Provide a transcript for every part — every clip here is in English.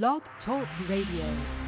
Blog Talk Radio.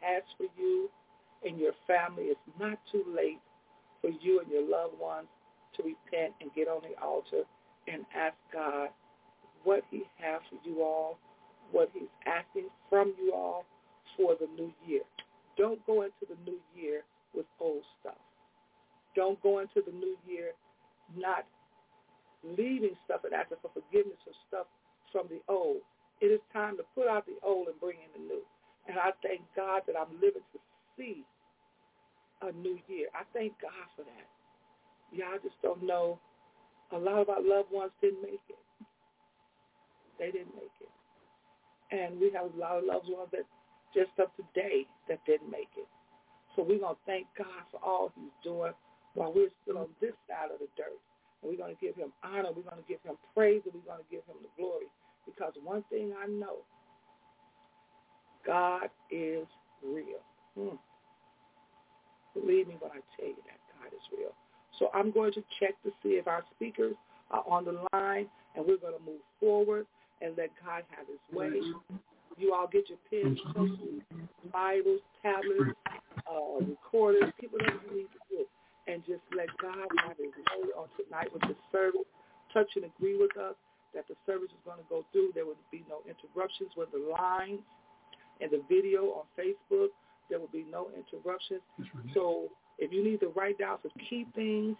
Has for you and your family. It's not too late for you and your loved ones to repent and get on the altar and ask God what he has for you all, what he's asking from you all for the new year. Don't go into the new year with old stuff. Don't go into the new year not leaving stuff and asking for forgiveness of stuff from the old. It is time to put out the old and bring in the new. And I thank God that I'm living to see a new year. I thank God for that. Y'all just don't know. A lot of our loved ones didn't make it. They didn't make it. And we have a lot of loved ones that just of today that didn't make it. So we're going to thank God for all he's doing while we're still on this side of the dirt. And we're going to give him honor. We're going to give him praise. And we're going to give him the glory. Because one thing I know, God is real. Hmm. Believe me when I tell you that God is real. So I'm going to check to see if our speakers are on the line, and we're going to move forward and let God have his way. You all get your pens, pencils, Bibles, tablets, uh, recorders, people that you need to do, and just let God have his way on tonight with the service. Touch and agree with us that the service is going to go through. There will be no interruptions with the lines and the video on Facebook. There will be no interruptions. Right. So if you need to write down some key things,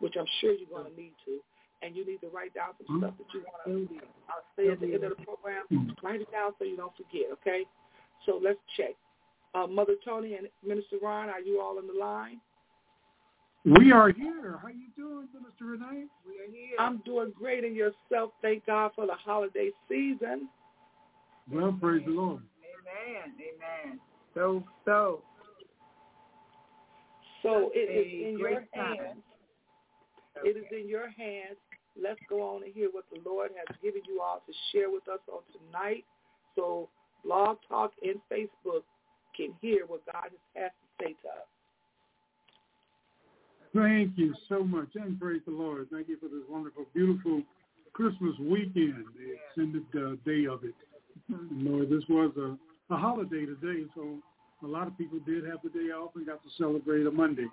which I'm sure you're going to need to, and you need to write down some stuff that you want to uh, say at the end of the program, write it down so you don't forget, okay? So let's check. Uh, Mother Tony and Minister Ron, are you all on the line? We are here. How you doing, Minister Renee? We are here. I'm doing great in yourself. Thank God for the holiday season. Well, Amen. praise the Lord. Amen. Amen. So, so. So it is in your hands. Okay. It is in your hands. Let's go on and hear what the Lord has given you all to share with us on tonight. So Blog Talk and Facebook can hear what God has to say to us. Thank you so much, and praise the Lord. Thank you for this wonderful, beautiful Christmas weekend, the extended uh, day of it. Lord, this was a, a holiday today, so a lot of people did have the day off and got to celebrate a Monday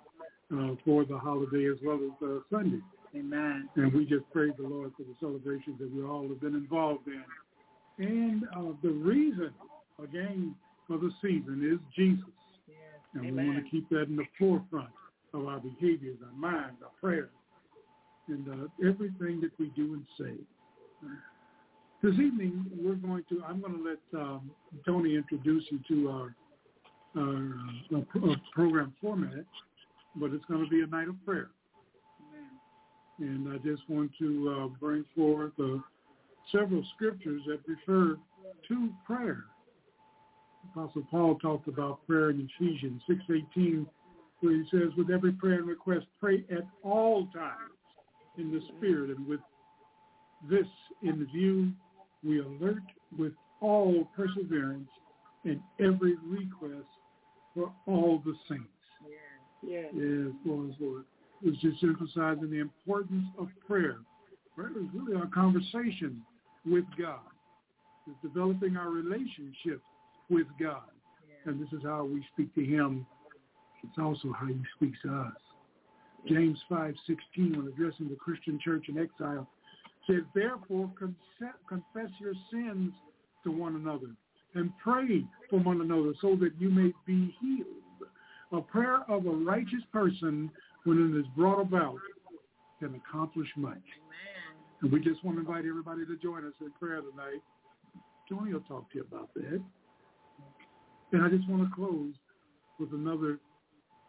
uh, for the holiday as well as uh, Sunday. Amen. And we just praise the Lord for the celebrations that we all have been involved in. And uh, the reason, again, for the season is Jesus. Yes. And Amen. we want to keep that in the forefront of our behaviors, our minds, our prayers, and uh, everything that we do and say. This evening, we're going to, I'm going to let um, Tony introduce you to our, our, uh, program format, but it's going to be a night of prayer. And I just want to uh, bring forth uh, several scriptures that refer to prayer. Apostle Paul talked about prayer in Ephesians 6.18 where he says, with every prayer and request, pray at all times in the Spirit. And with this in view, we alert with all perseverance and every request for all the saints. Yes, yes Lord, Lord. It's just emphasizing the importance of prayer. Prayer is really our conversation with God. It's developing our relationship with God. And this is how we speak to him it's also how he speaks to us. James 5:16, when addressing the Christian church in exile, says, "Therefore confess your sins to one another and pray for one another so that you may be healed." A prayer of a righteous person, when it is brought about, can accomplish much. Amen. And we just want to invite everybody to join us in prayer tonight. Tony will talk to you about that. And I just want to close with another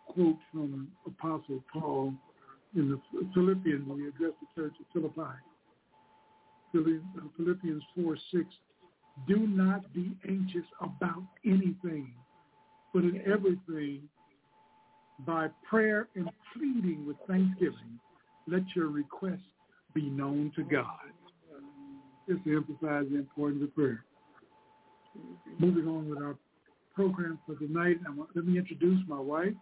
quote from Apostle Paul in the Philippians when he addressed the church at Philippi. Philippians 4, 6, do not be anxious about anything, but in everything, by prayer and pleading with thanksgiving, let your requests be known to God. Just to emphasize the importance of prayer. Moving on with our program for tonight, let me introduce my wife,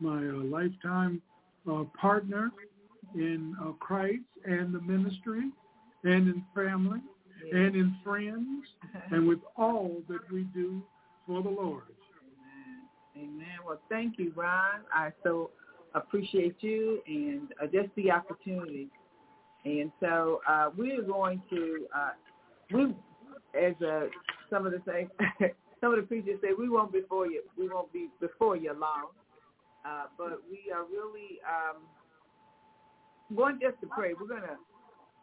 my uh, lifetime uh, partner in uh, Christ and the ministry and in family and in friends and with all that we do for the Lord. Amen. Amen. Well, thank you, Ron. I so appreciate you and uh, just the opportunity. And so uh, we're going to, uh, we, as uh, some of the say, some of the preachers say, we won't before you, we won't be before you long. Uh, but we are really um, going just to pray. We're going to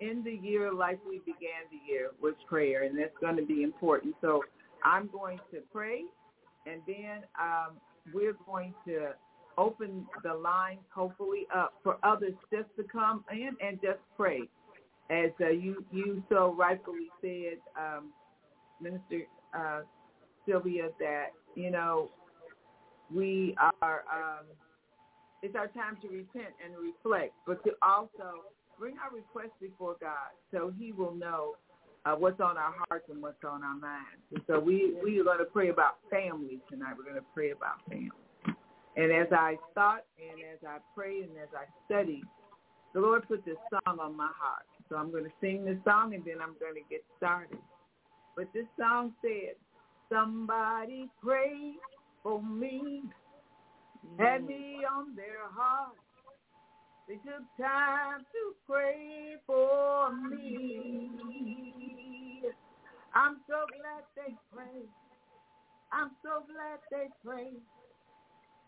end the year like we began the year with prayer, and that's going to be important. So I'm going to pray, and then um, we're going to open the line hopefully up for others just to come in and just pray. As uh, you, you so rightfully said, um, Minister uh, Sylvia, that, you know, we are, um, it's our time to repent and reflect, but to also bring our requests before God so he will know uh, what's on our hearts and what's on our minds. And so we, we are going to pray about family tonight. We're going to pray about family. And as I thought and as I prayed and as I studied, the Lord put this song on my heart. So I'm going to sing this song and then I'm going to get started. But this song said, somebody pray for me, had me on their heart. They took time to pray for me. I'm so glad they prayed. I'm so glad they prayed.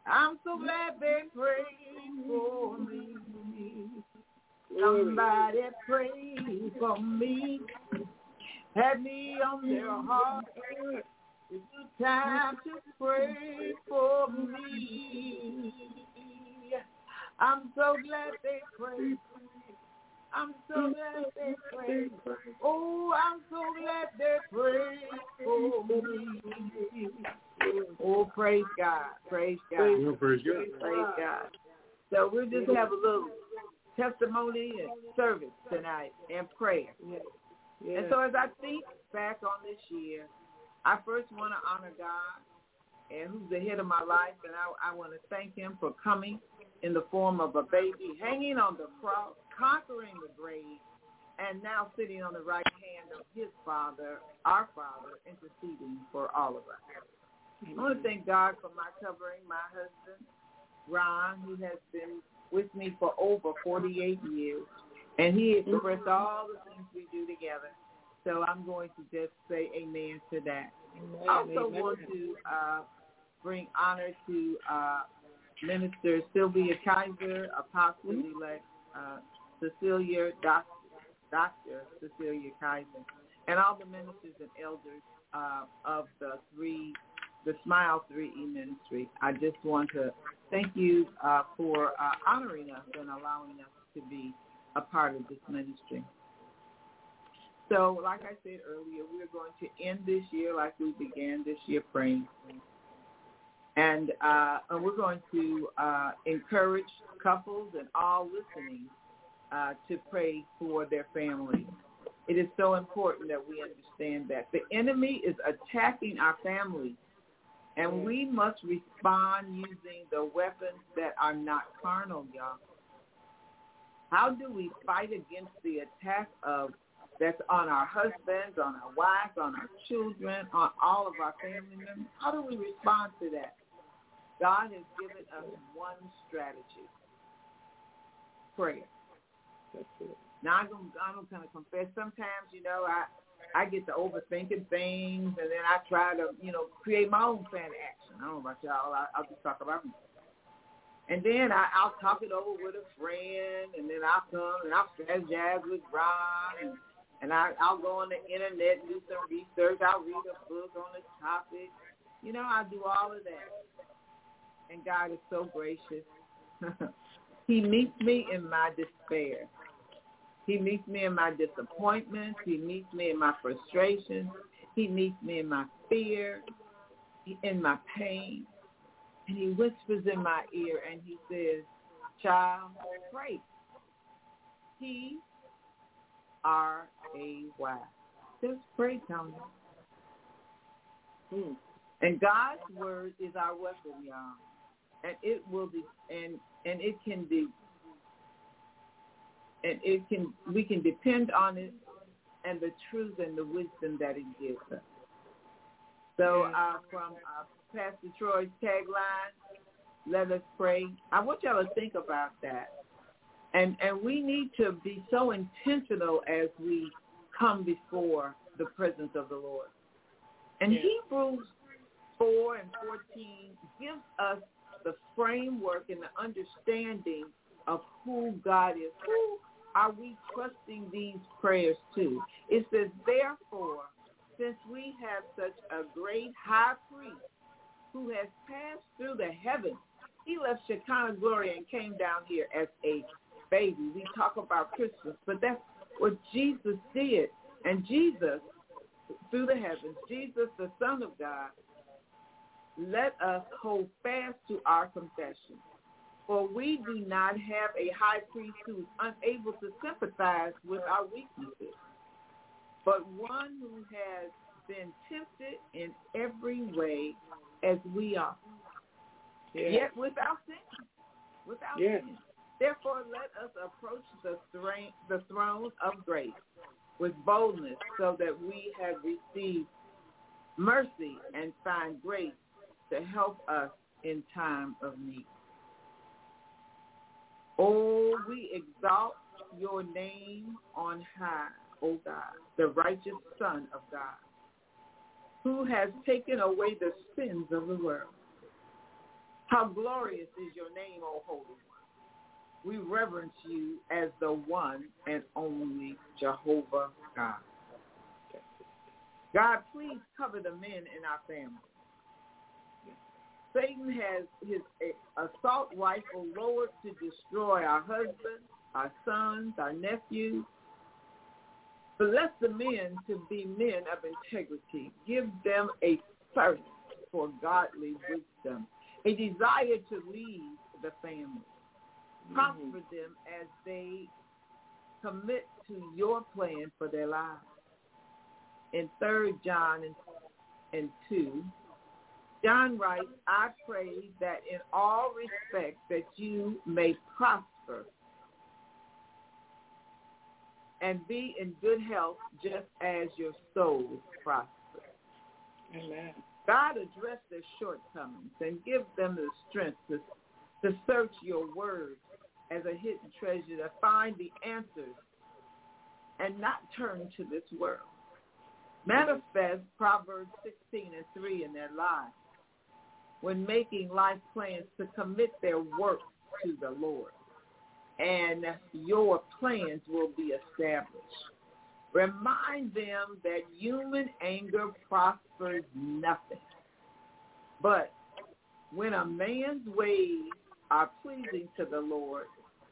I'm so glad they prayed for me. Somebody prayed for me. Had me on their heart. It's time to pray for me. I'm so glad they prayed. I'm so glad they prayed. Oh, I'm so glad they prayed for me. Oh, praise God. Praise God. Well, praise God. Praise God. So we'll just have a little testimony and service tonight and prayer. Yes. And so as I think back on this year, I first want to honor God and who's the head of my life, and I, I want to thank him for coming in the form of a baby, hanging on the cross, conquering the grave, and now sitting on the right hand of his Father, our Father, interceding for all of us. I want to thank God for my covering, my husband, Ron, who has been with me for over 48 years, and he expressed all the things we do together. So I'm going to just say amen to that. I also Amen. want to uh, bring honor to uh, Minister Sylvia Kizer, Apostle-elect uh, Cecilia, Doc, Dr. Cecilia Kizer, and all the ministers and elders uh, of the three, the Smile 3E ministry. I just want to thank you uh, for uh, honoring us and allowing us to be a part of this ministry. So, like I said earlier, we're going to end this year like we began this year praying. And, uh, and we're going to uh, encourage couples and all listening uh, to pray for their families. It is so important that we understand that. The enemy is attacking our families, and we must respond using the weapons that are not carnal, y'all. How do we fight against the attack of that's on our husbands, on our wives, on our children, on all of our family members? How do we respond to that? God has given us one strategy. Prayer. Now I'm gonna, kind of confess. Sometimes, you know, I I get to overthinking things, and then I try to, you know, create my own plan of action. I don't know about y'all. I, I'll just talk about me. And then I, I'll talk it over with a friend, and then I'll come and I'll strategize with Ron, and and I, I'll go on the internet and do some research. I'll read a book on the topic. You know, I do all of that. And God is so gracious. he meets me in my despair. He meets me in my disappointments. He meets me in my frustration. He meets me in my fear, in my pain. And he whispers in my ear and he says, child, pray. P R A Y. Just pray, Tony. Hmm. And God's word is our weapon, y'all. And it will be and and it can be and it can we can depend on it and the truth and the wisdom that it gives us. So uh, from uh, Pastor Troy's tagline, let us pray. I want y'all to think about that. And and we need to be so intentional as we come before the presence of the Lord. And Yeah. Hebrews 4 and 14 gives us the framework and the understanding of who God is. Who are we trusting these prayers to? It says, therefore, since we have such a great high priest who has passed through the heavens, he left Shekinah glory and came down here as a baby. We talk about Christmas, but that's what Jesus did. And Jesus, through the heavens, Jesus, the Son of God, let us hold fast to our confession. For we do not have a high priest who is unable to sympathize with our weaknesses, but one who has been tempted in every way as we are, Yeah. yet without sin. Without sin. Therefore, let us approach the, thra- the throne of grace with boldness so that we have received mercy and find grace to help us in time of need. Oh, we exalt your name on high, O God, the righteous Son of God, who has taken away the sins of the world. How glorious is your name, O Holy One. We reverence you as the one and only Jehovah God. God, please cover the men in our family. Satan has his assault rifle lowered to destroy our husbands, our sons, our nephews. Bless the men to be men of integrity. Give them a thirst for godly wisdom, a desire to lead the family. Prosper mm-hmm. them as they commit to your plan for their lives. In 3 John and, and 2, John writes, I pray that in all respects that you may prosper and be in good health just as your soul prospers. Amen. God address their shortcomings and give them the strength to, to search your word as a hidden treasure to find the answers and not turn to this world. Manifest Proverbs 16 and 3 in their lives when making life plans to commit their work to the Lord. And your plans will be established. Remind them that human anger prospers nothing. But when a man's ways are pleasing to the Lord,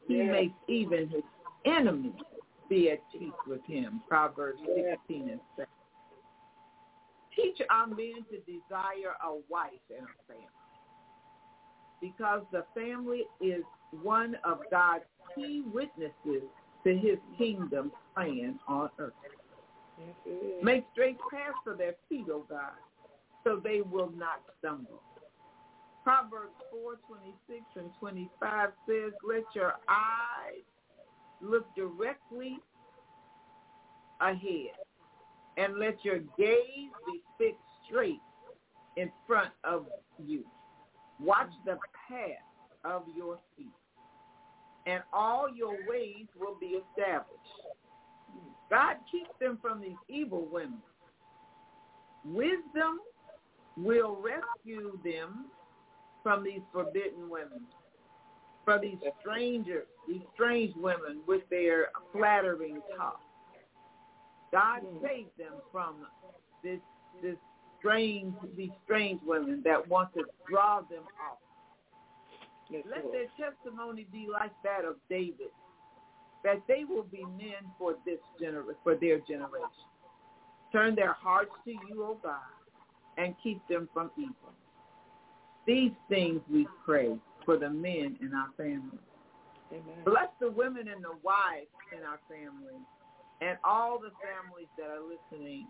he Yes. makes even his enemies be at peace with him. Proverbs Yes. 16 and 7. Teach our men to desire a wife and a family. Because the family is one of God's key witnesses to his kingdom plan on earth. Yes, it is. Make straight paths for their feet, O God, so they will not stumble. Proverbs 4, 26 and 25 says, let your eyes look directly ahead and let your gaze be fixed straight in front of you. Watch the path of your feet, and all your ways will be established. God keeps them from these evil women. Wisdom will rescue them from these forbidden women, from these strangers, these strange women with their flattering talk. God saved them from this this strange these strange women that want to draw them off. Yes, Let Lord. their testimony be like that of David, that they will be men for this gener- for their generation. Turn their hearts to you, O God, and keep them from evil. These things we pray for the men in our family. Amen. Bless the women and the wives in our family and all the families that are listening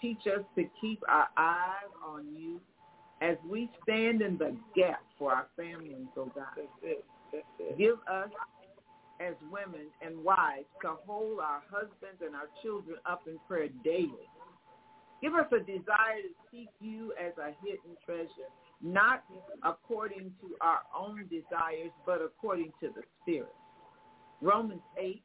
teach us to keep our eyes on you as we stand in the gap for our families, oh God. Give us as women and wives to hold our husbands and our children up in prayer daily. Give us a desire to seek you as a hidden treasure, not according to our own desires, but according to the Spirit. Romans 8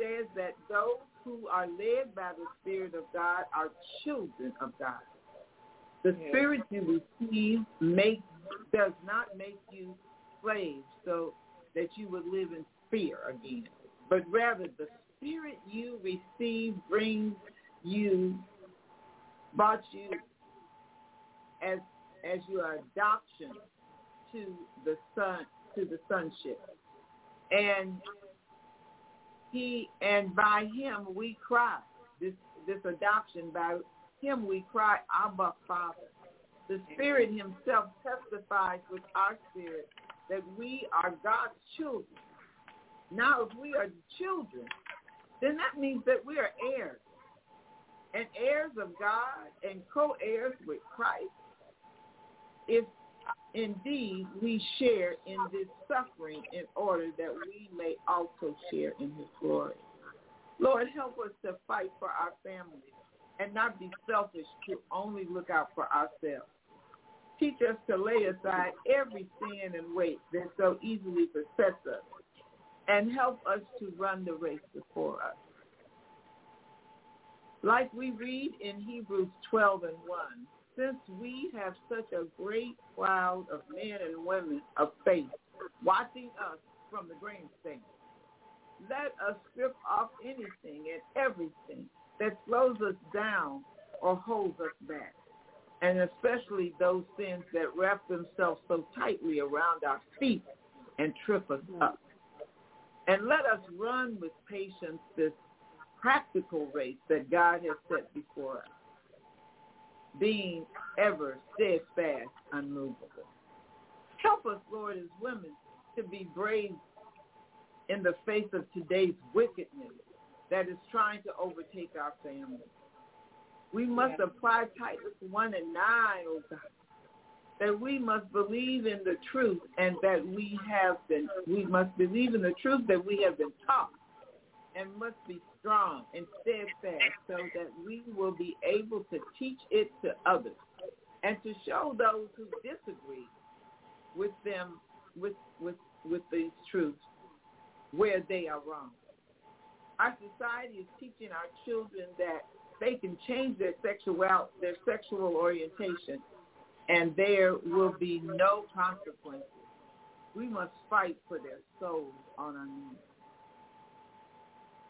says that those who are led by the Spirit of God are children of God. The Yeah. Spirit you receive make, does not make you slaves so that you would live in fear again, but rather the Spirit you receive brings you, brought you as as your adoption to the son to the sonship, and he and by him we cry this this adoption by him we cry Abba Father. The Spirit Himself testifies with our spirit that we are God's children. Now, if we are children, then that means that we are heirs, and heirs of God and co-heirs with Christ. If indeed we share in this suffering in order that we may also share in his glory. Lord, help us to fight for our families and not be selfish to only look out for ourselves. Teach us to lay aside every sin and weight that so easily besets us and help us to run the race before us. Like we read in Hebrews 12 and 1, since we have such a great cloud of men and women of faith watching us from the grandstand, let us strip off anything and everything that slows us down or holds us back, and especially those sins that wrap themselves so tightly around our feet and trip us mm-hmm. up. And let us run with patience this practical race that God has set before us, being ever steadfast, unmovable. Help us, Lord, as women, to be brave in the face of today's wickedness that is trying to overtake our families. We must Yeah. apply Titus 1 and 9, oh God, that we must believe in the truth and that we have been, we must believe in the truth that we have been taught and must be strong and steadfast so that we will be able to teach it to others and to show those who disagree with them, with, with, with these truths, where they are wrong. Our society is teaching our children that they can change their sexual their sexual orientation and there will be no consequences. We must fight for their souls on our knees.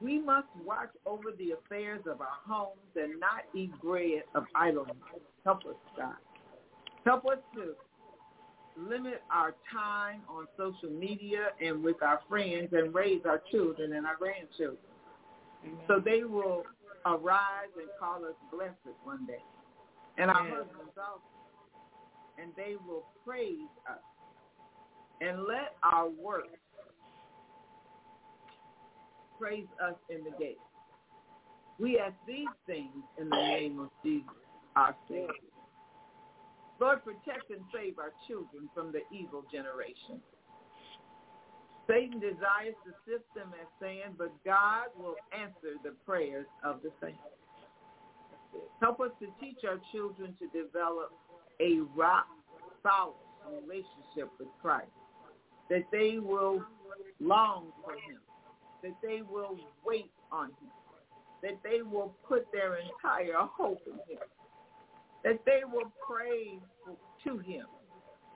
We must watch over the affairs of our homes and not eat bread of idleness. Help us, God. Help us to limit our time on social media and with our friends and raise our children and our grandchildren Amen. so they will arise and call us blessed one day. And our Yes. husbands also. And they will praise us. And let our works praise us in the gate. We ask these things in the name of Jesus, our Savior. Lord, protect and save our children from the evil generation. Satan desires to sift them as sand, but God will answer the prayers of the saints. Help us to teach our children to develop a rock solid relationship with Christ, that they will long for him, that they will wait on him, that they will put their entire hope in him, that they will pray to him,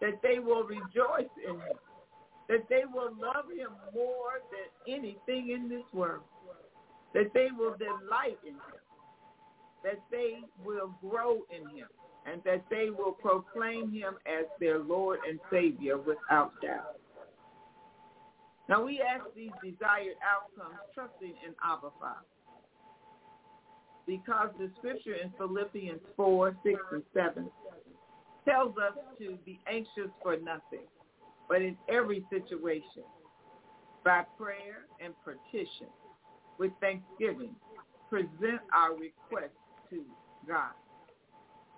that they will rejoice in him, that they will love him more than anything in this world, that they will delight in him, that they will grow in him, and that they will proclaim him as their Lord and Savior without doubt. Now we ask these desired outcomes trusting in Abba Father. Because the scripture in Philippians 4, 6, and 7 tells us to be anxious for nothing, but in every situation, by prayer and petition, with thanksgiving, present our requests to God.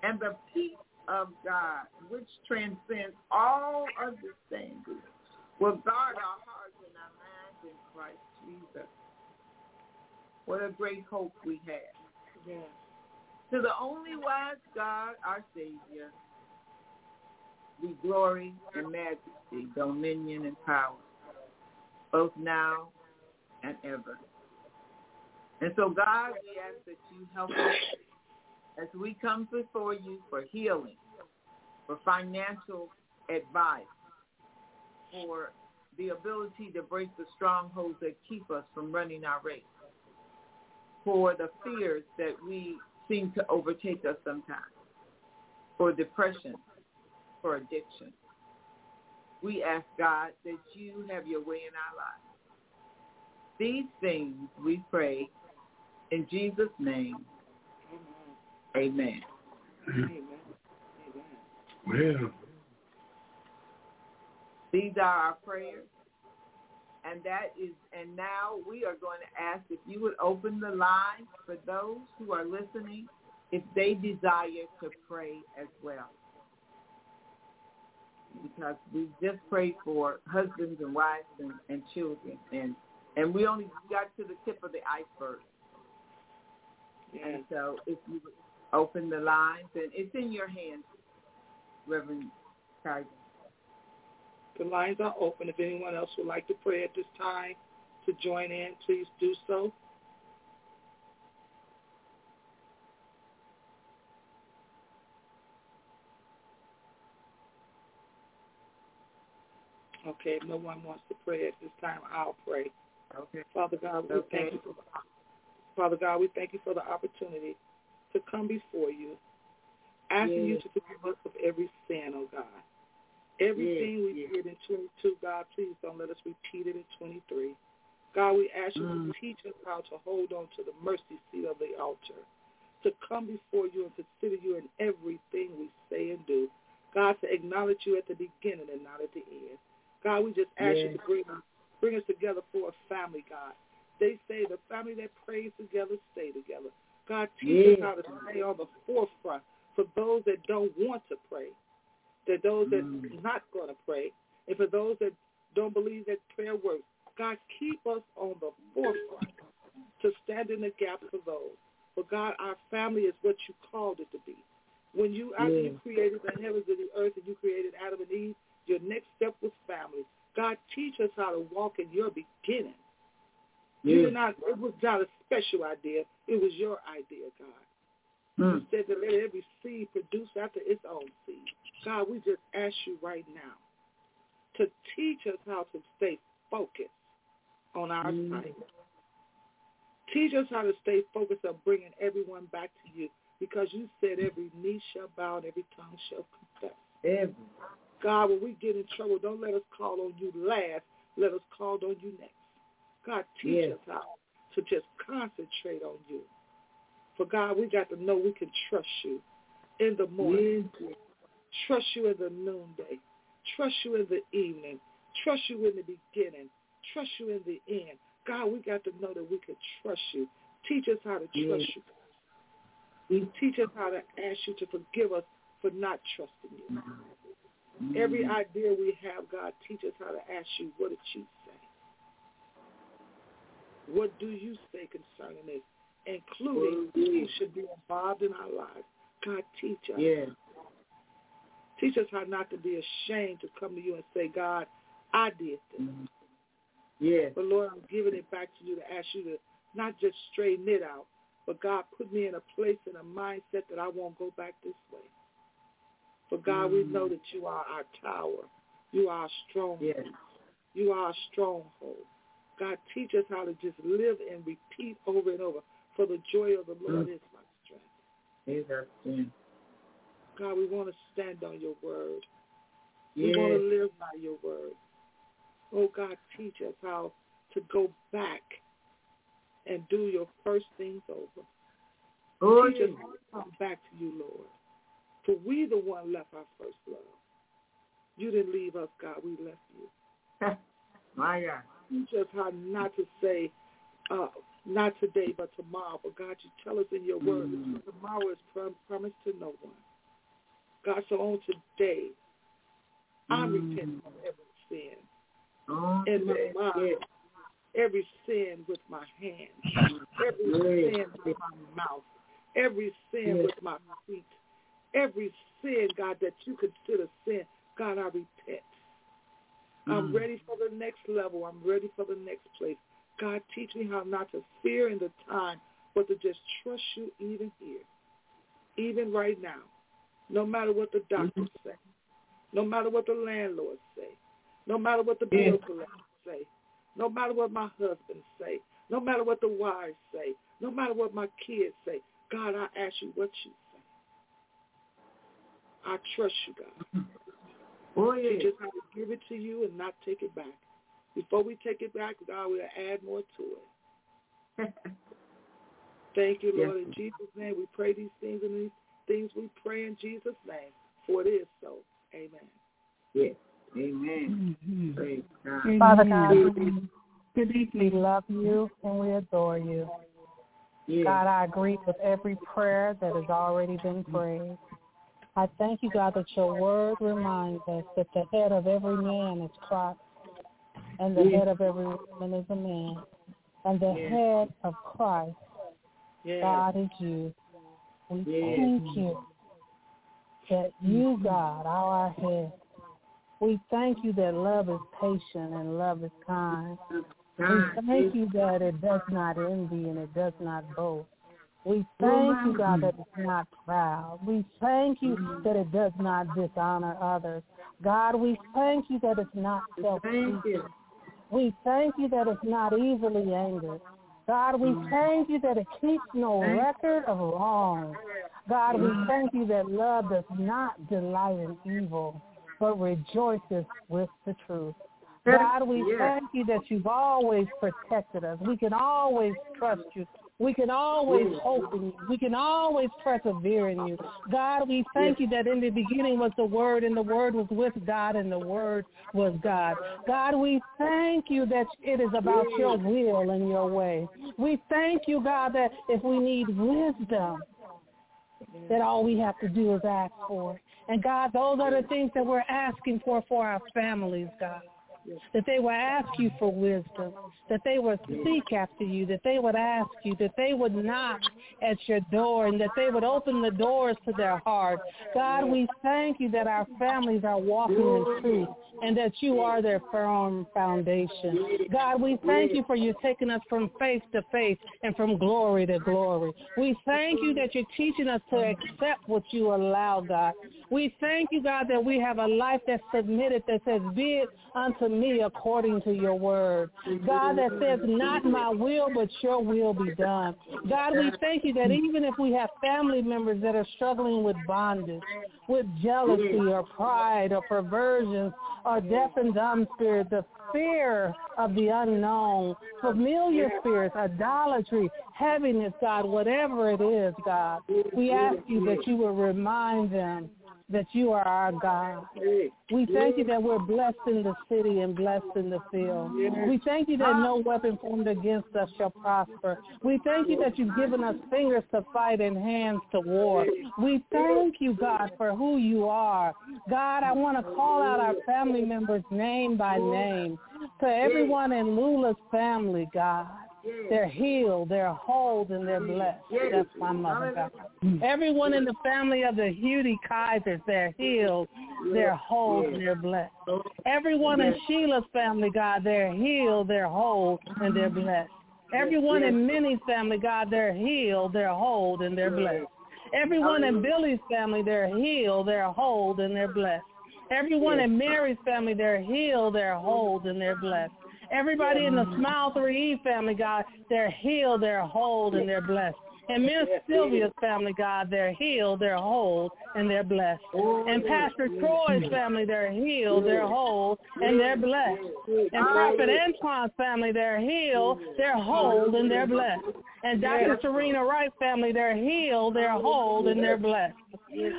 And the peace of God, which transcends all understanding, will guard our hearts Christ Jesus. What a great hope we have. Yes. To the only wise God, our Savior, be glory and majesty, dominion and power, both now and ever. And so, God, we ask that you help us as we come before you for healing, for financial advice, for the ability to break the strongholds that keep us from running our race, for the fears that we seem to overtake us sometimes, for depression, for addiction. We ask God that you have your way in our lives. These things we pray in Jesus' name. Amen. Amen. Amen. Well, These are our prayers. And that is, and now we are going to ask if you would open the line for those who are listening, if they desire to pray as well. Because we just prayed for husbands and wives and, and children, and and we only got to the tip of the iceberg. Yes. And so if you would open the lines, and it's in your hands, Reverend Kizer. The lines are open. If anyone else would like to pray at this time to join in, please do so. Okay, if no one wants to pray at this time, I'll pray. Okay. Father God, we Okay. thank you for the, Father God, we thank you for the opportunity to come before you, asking you to forgive us of every sin, oh God. Everything we yes. did in 22, God, please don't let us repeat it in 23. God, we ask you Mm. to teach us how to hold on to the mercy seat of the altar, to come before you and consider you in everything we say and do. God, to acknowledge you at the beginning and not at the end. God, we just ask you to bring us, bring us together for a family, God. They say the family that prays together stay together. God, teach us how to stay on the forefront for those that don't want to pray, that those that Mm. not going to pray, and for those that don't believe that prayer works. God, keep us on the forefront to stand in the gap for those. But God, our family is what you called it to be. When you, after you created the heavens and the earth and you created Adam and Eve, your next step was family. God, teach us how to walk in your beginning. You did not, it was not a special idea. It was your idea, God. You Mm. said that let every seed produce after its own seed. God, we just ask you right now to teach us how to stay focused on our Mm. assignment. Teach us how to stay focused on bringing everyone back to you because you said every knee shall bow and every tongue shall confess. Every. God, when we get in trouble, don't let us call on you last. Let us call on you next. God, teach Yes. us how to just concentrate on you. For God, we got to know we can trust you in the morning, Yes. Trust you in the noonday, trust you in the evening, trust you in the beginning, trust you in the end. God, we got to know that we can trust you. Teach us how to trust Yes. you. Teach us how to ask you to forgive us for not trusting you. Mm. Every idea we have, God, teach us how to ask you, what did you say? What do you say concerning this? Including who should be involved in our lives. God, teach us. Yes. Teach us how not to be ashamed to come to you and say, God, I did this. Mm. Yes. But Lord, I'm giving it back to you to ask you to not just straighten it out, but God, put me in a place and a mindset that I won't go back this way. For God, we Mm. know that you are our tower. You are our stronghold. Yes. You are our stronghold. God, teach us how to just live and repeat over and over. For the joy of the Lord Mm. is my strength. Yes, our sin. God, we want to stand on your word. We want to live by your word. Oh, God, teach us how to go back and do your first things over. Oh, teach yes. us how to come back to you, Lord. For we the one left our first love. You didn't leave us, God. We left you. My God. Teach us how not to say, uh, not today, but tomorrow. But God, you tell us in your word, mm. tomorrow is prom- promised to no one. God, so on today, I'm mm. repenting from every sin oh, in my mind, yes. every sin with my hands, every yes. sin with my mouth, every sin yes. with my feet, every sin, God, that you consider sin. God, I repent. Mm. I'm ready for the next level. I'm ready for the next place. God, teach me how not to fear in the time, but to just trust you even here, even right now, no matter what the doctors mm-hmm. say, no matter what the landlords say, no matter what the bill collectors say, no matter what my husband say, no matter what the wives say, no matter what my kids say. God, I ask you what you say. I trust you, God. Oh, yeah. Teach us how to give it to you and not take it back. Before we take it back, God we'll add more to it. Thank you, Lord. Yes. In Jesus' name, we pray these things and these things we pray in Jesus' name. For it is so. Amen. Yes. Amen. Mm-hmm. Father God, we deeply love you and we adore you. Yes. God, I agree with every prayer that has already been prayed. I thank you, God, that your word reminds us that the head of every man is Christ and the yes. head of every woman is a man, and the yes. head of Christ, yes. God is you. We thank you that you, God, are our head. We thank you that love is patient and love is kind. We thank you that it does not envy and it does not boast. We thank you, God, that it's not proud. We thank you that it does not dishonor others. God, we thank you that it's not self-seeking. We thank you that it's not easily angered. God, we thank you that it keeps no record of wrong. God, we thank you that love does not delight in evil, but rejoices with the truth. God, we thank you that you've always protected us. We can always trust you. We can always hope in you. We can always persevere in you. God, we thank you that in the beginning was the Word, and the Word was with God, and the Word was God. God, we thank you that it is about your will and your way. We thank you, God, that if we need wisdom, that all we have to do is ask for. And God, those are the things that we're asking for for our families, God that they would ask you for wisdom, that they would seek after you, that they would ask you, that they would knock at your door, and that they would open the doors to their heart. God, we thank you that our families are walking in truth and that you are their firm foundation. God, we thank you for you taking us from faith to faith and from glory to glory. We thank you that you're teaching us to accept what you allow, God. We thank you, God, that we have a life that's submitted that says, be it unto me according to your word. God, that says, not my will, but your will be done. God, we thank you that even if we have family members that are struggling with bondage, with jealousy or pride or perversion or deaf and dumb spirit, the fear of the unknown, familiar spirits, idolatry, heaviness, God, whatever it is, God, we ask you that you will remind them that you are our God. We thank you that we're blessed in the city and blessed in the field. We thank you that no weapon formed against us shall prosper. We thank you that you've given us fingers to fight and hands to war. We thank you, God, for who you are. God, I want to call out our family members name by name. To everyone in Lula's family, God. They're healed, they're whole, and they're blessed. That's my mother, God. Everyone in the family of the Hudy Kizers, they're healed, they're whole, and they're blessed. Everyone in Sheila's family, God, they're healed, they're whole, and they're blessed. Everyone in Minnie's family, God, they're healed, they're whole, and they're blessed. Everyone in Billy's family, they're healed, they're whole, and they're blessed. Everyone in Mary's family, they're healed, they're whole, and they're blessed. Everybody in the Smile 3E family, God, they're healed, they're whole, and they're blessed. And Miss Sylvia's family, God, they're healed, they're whole, and they're blessed. And Pastor Troy's family, they're healed, they're whole, and they're blessed. And Prophet Antoine's family, they're healed, they're whole, and they're blessed. And Dr. Serena Wright's family, they're healed, they're whole, and they're blessed.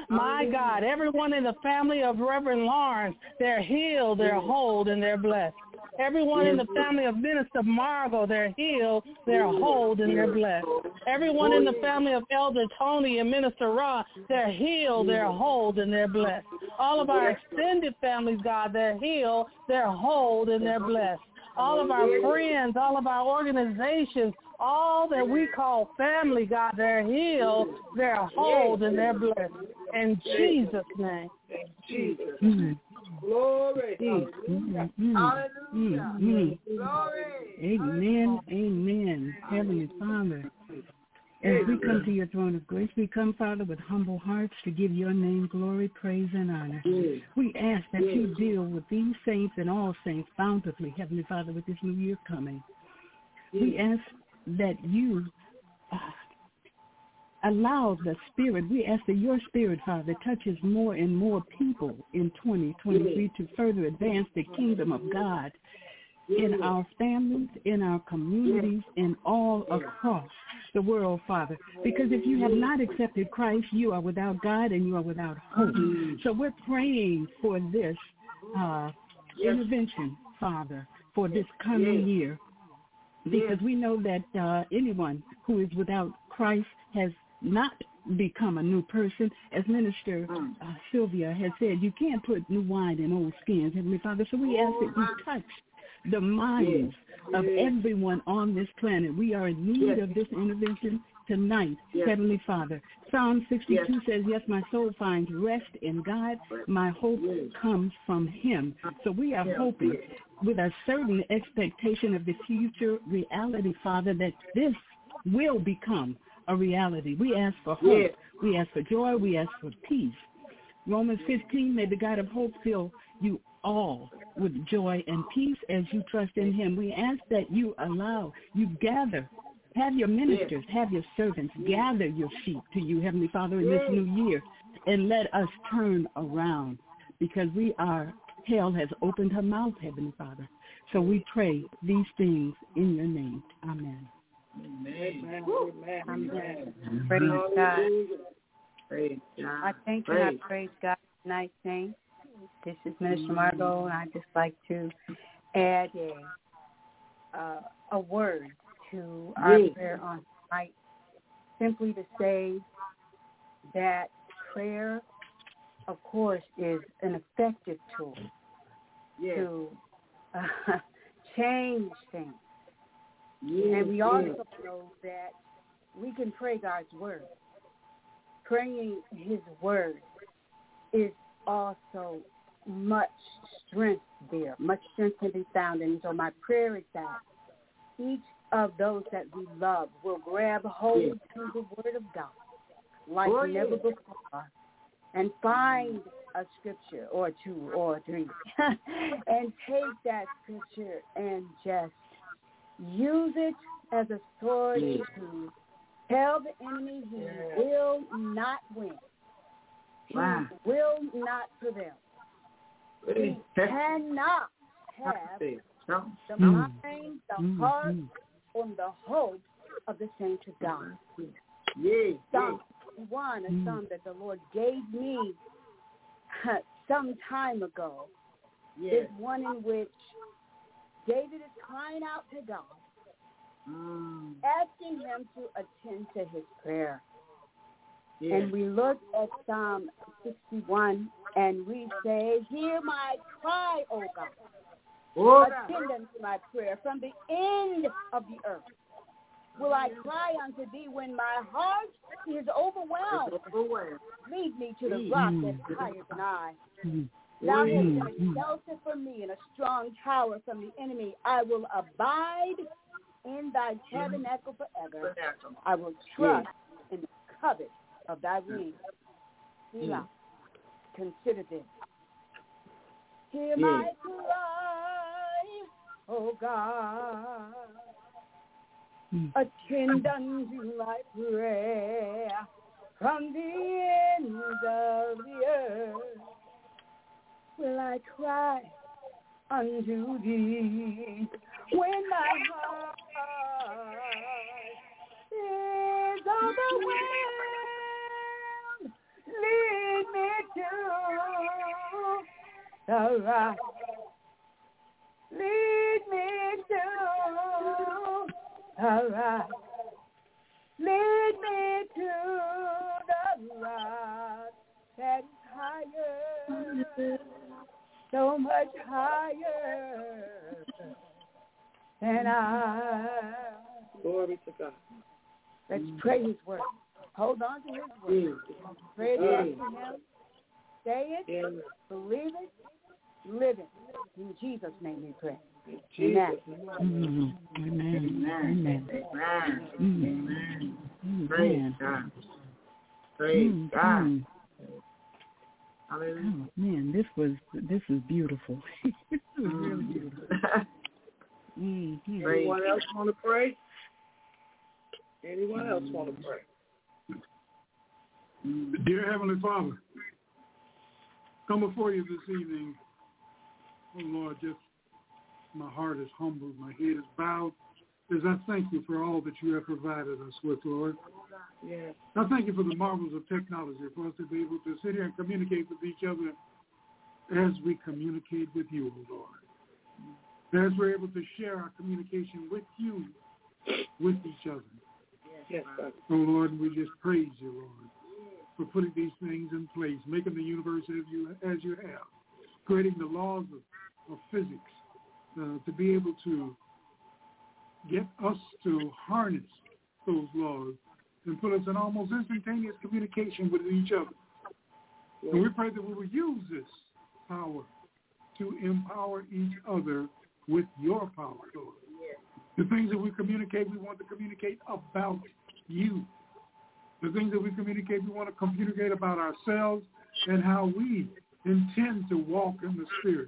My God, everyone in the family of Reverend Lawrence, they're healed, they're whole, and they're blessed. Everyone in the mm-hmm. family of Minister Margot, they're healed, they're whole, and they're blessed. Everyone in the family of Elder Tony and Minister Ra, they're healed, they're whole, and they're blessed. All of our extended families, God, they're healed, they're whole, and they're blessed. All of our friends, all of our organizations, all that we call family, God, they're healed, they're whole, and they're blessed. In Jesus' name. In Jesus' name. Glory. Mm, mm, hallelujah. Mm, mm, Glory. Amen. Amen. Heavenly Father, as we come to your throne of grace, we come, Father, with humble hearts to give your name glory, praise, and honor. We ask that you deal with these saints and all saints bountifully, Heavenly Father, with this new year coming. We ask that you uh, allow the Spirit, we ask that your Spirit, Father, touches more and more people in 2023 to further advance the kingdom of God in our families, in our communities, and all across the world, Father. Because if you have not accepted Christ, you are without God and you are without hope. So we're praying for this uh, intervention, Father, for this coming year. Because we know that uh, anyone who is without Christ has not become a new person. As Minister uh, Sylvia has said, you can't put new wine in old skins, Heavenly Father. So we ask that you touch the minds of everyone on this planet. We are in need of this intervention tonight, Heavenly Father. Psalm 62 says, yes, my soul finds rest in God. My hope comes from him. So we are hoping with a certain expectation of the future reality, Father, that this will become a reality. We ask for hope. We ask for joy. We ask for peace. Romans 15, may the God of hope fill you all with joy and peace as you trust in him. We ask that you allow, you gather, have your ministers, have your servants gather your sheep to you, Heavenly Father, in this new year, and let us turn around because we are, hell has opened her mouth, Heavenly Father. So we pray these things in your name. Amen. Amen. Amen. Amen. Praise God. Praise God. I thank and I praise God tonight, Saints. This is Minister Margot, and I'd just like to add a uh, a word to our Yes. prayer on tonight, simply to say that prayer, of course, is an effective tool Yes. to uh, change things. Yes. And we also know that we can pray God's word. Praying his word is also much strength there. Much strength can be found. And so my prayer is that each of those that we love will grab hold Yes. to the word of God like Oh, never yes. before and find a scripture or two or three and take that scripture and just use it as a sword Yes. to tell the enemy he will not win. He will not prevail. He cannot have the Mm. mind, the mm, mm, heart, mm. or the hope of the saints of God. Yes. Psalm 1, a psalm that the Lord gave me some time ago, Yes. is one in which David is crying out to God, Mm. asking him to attend to his prayer. Yes. And we look at Psalm 61 and we say, Hear my cry, O God. Oh, Attend unto my prayer from the end of the earth. Will I cry unto thee when my heart is overwhelmed? overwhelmed. Lead me to the rock that's higher than I. Thou hast been shelter for me and a strong tower from the enemy. I will abide in thy tabernacle forever. I will trust in the covert of thy wings. Selah. Consider this. Hear my cry, O God. Mm. Attend unto my prayer from the ends of the earth. Will I cry unto thee when my heart is overwhelmed? Lead me to the rock. Lead arise. Lead me to the rock that is higher, so much higher than I. Glory to God. Let's pray His word. Hold on to His word. Pray it back to Him. Say it, Yeah. believe it, live it. In Jesus' name we pray. In Jesus' Amen. name. Mhm. Amen. Amen. Amen. Mm. Amen. Praise God. Praise Mm, God. Hallelujah. Oh man, this was this was beautiful. this was really Mm. beautiful. Mm-hmm. Anyone else want to pray? Anyone else want to pray? Mm. Dear Heavenly Father, come before you this evening. Oh Lord, just my heart is humbled, my head is bowed, as I thank you for all that you have provided us with, Lord. Yes. I thank you for the marvels of technology for us to be able to sit here and communicate with each other as we communicate with you, O Lord. As we're able to share our communication with you, with each other. Yes, sir. Oh Lord, we just praise you, Lord, for putting these things in place, making the universe as you as you have, creating the laws of, of physics uh, to be able to get us to harness those laws and put us in almost instantaneous communication with each other. And we pray that we will use this power to empower each other with your power, Lord. The things that we communicate, we want to communicate about you. The things that we communicate, we want to communicate about ourselves and how we intend to walk in the Spirit,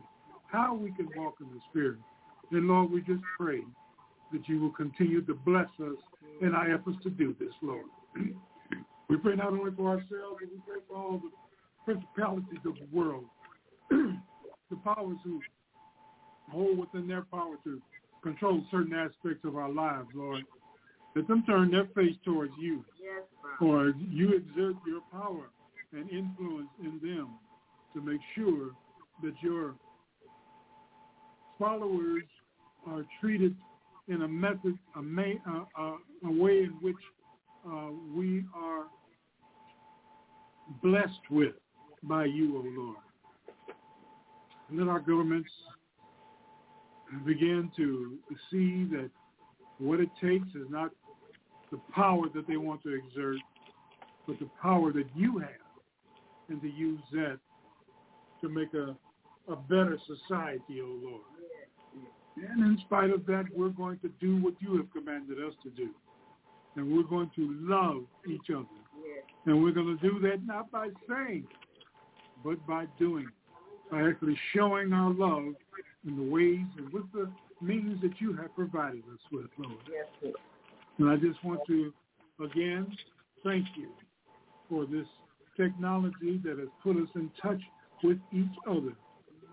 how we can walk in the Spirit. And Lord, we just pray that you will continue to bless us in our efforts to do this, Lord. we pray not only for ourselves, but we pray for all the principalities of the world, the powers who hold within their power to control certain aspects of our lives, Lord. Let them turn their face towards you, Yes, Father. or you exert your power and influence in them to make sure that your followers are treated in a method, a, may, uh, uh, a way in which uh, we are blessed with by you, O Lord. And let our governments begin to see that what it takes is not the power that they want to exert, but the power that you have, and to use that to make a, a better society, O Lord. And in spite of that, we're going to do what you have commanded us to do. And we're going to love each other. And we're going to do that not by saying, but by doing, by actually showing our love in the ways and with the means that you have provided us with, Lord. And I just want to, again, thank you for this technology that has put us in touch with each other.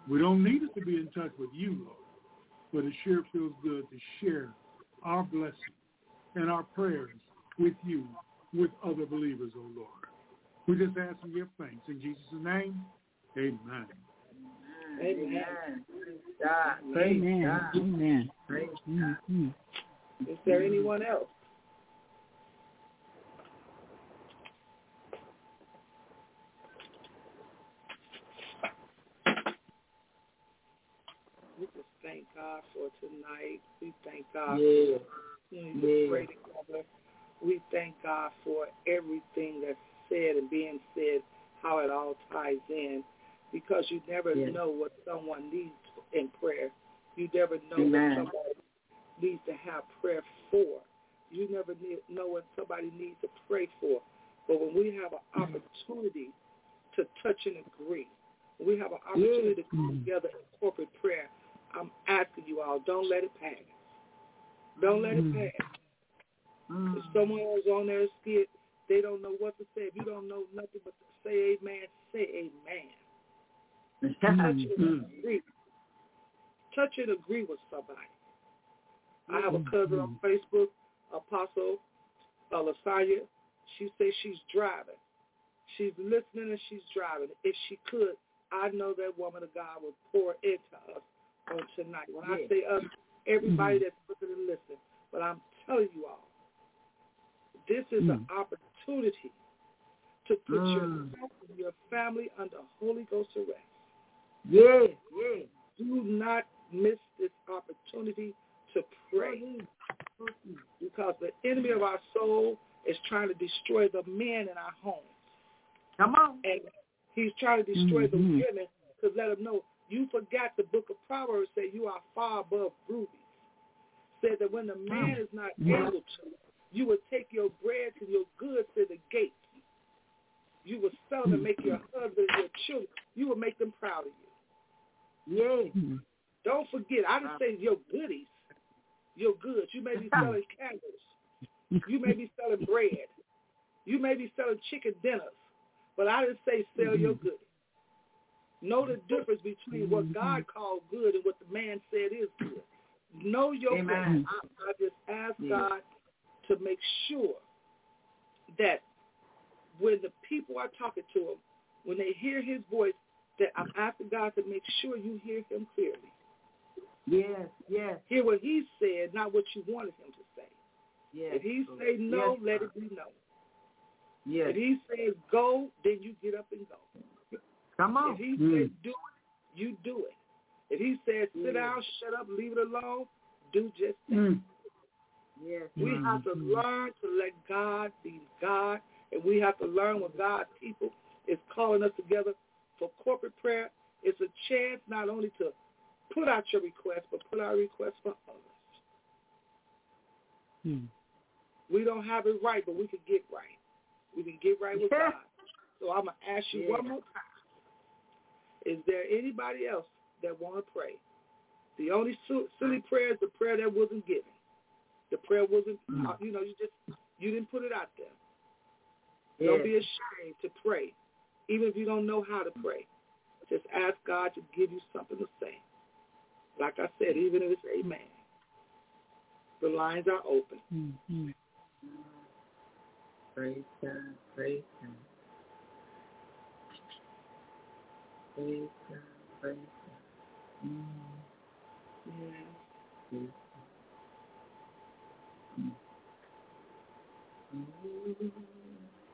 We don't need it to be in touch with you, Lord, but it sure feels good to share our blessing and our prayers with you, with other believers, O Lord. We just ask and give thanks. In Jesus' name, amen. Amen. Praise God. Praise Amen. God. Amen. Mm-hmm. Is there anyone else? We just thank God for tonight. We thank God Yeah. for opportunity Yeah. pray together. We thank God for everything that's said and being said, how it all ties in, because you never Yeah. know what someone needs in prayer. You never know Amen. what somebody needs to have prayer for. You never need, know what somebody needs to pray for. But when we have an opportunity to touch and agree, we have an opportunity to come Mhm. together in corporate prayer, I'm asking you all, don't let it pass. Don't let it Mhm. pass. Mm. If someone is on their skit, they don't know what to say. If you don't know nothing but to say amen, say amen. Touch it and agree. Touch and agree with somebody. I have a cousin on Facebook, Apostle uh, LaSonia. She says she's driving. She's listening and she's driving. If she could, I know that woman of God would pour into us on tonight. When I say us, everybody that's looking and listening. But I'm telling you all, this is mm. an opportunity to put mm. yourself and your family under Holy Ghost arrest. Yes, yes. Do not miss this opportunity to pray. Because the enemy of our soul is trying to destroy the men in our homes. Come on. And he's trying to destroy mm-hmm. the women to let them know you forgot the book of Proverbs say you are far above rubies. Said that when the man hmm. is not hmm. able to, you will take your bread and your goods to the gates. You will sell them and make your husband and your children. You will make them proud of you. Yeah. Mm-hmm. Don't forget, I didn't say your goodies, your goods. You may be hmm. selling candles. You may be selling bread. You may be selling chicken dinners. But I didn't say sell your goodies. Know the difference between what. God called good and what the man said is good. Know your Amen. I, I just ask God to make sure that when the people are talking to him, when they hear his voice, that I'm asking God to make sure you hear him clearly. Yes, yes. Hear what he said, not what you wanted him to say. Yes. If he say no, yes, let it be no. Yes. If he says go, then you get up and go. Come on. If he mm. says do it, you do it. If he says sit down, shut up, leave it alone, do just that. Mm. Yes. We mm. have to learn to let God be God, and we have to learn when God's people is calling us together for corporate prayer. It's a chance not only to put out your request, but put our request for others. Hmm. We don't have it right, but we can get right. We can get right with God. So I'm going to ask you yeah. one more time. Is there anybody else that want to pray? The only silly prayer is the prayer that wasn't given. The prayer wasn't, mm. you know, you just, you didn't put it out there. Yeah. Don't be ashamed to pray, even if you don't know how to pray. Just ask God to give you something to say. Like I said, even if it's amen, the lines are open. Mm-hmm. Praise God. Praise God. Praise God. Praise God. Mm. Yeah.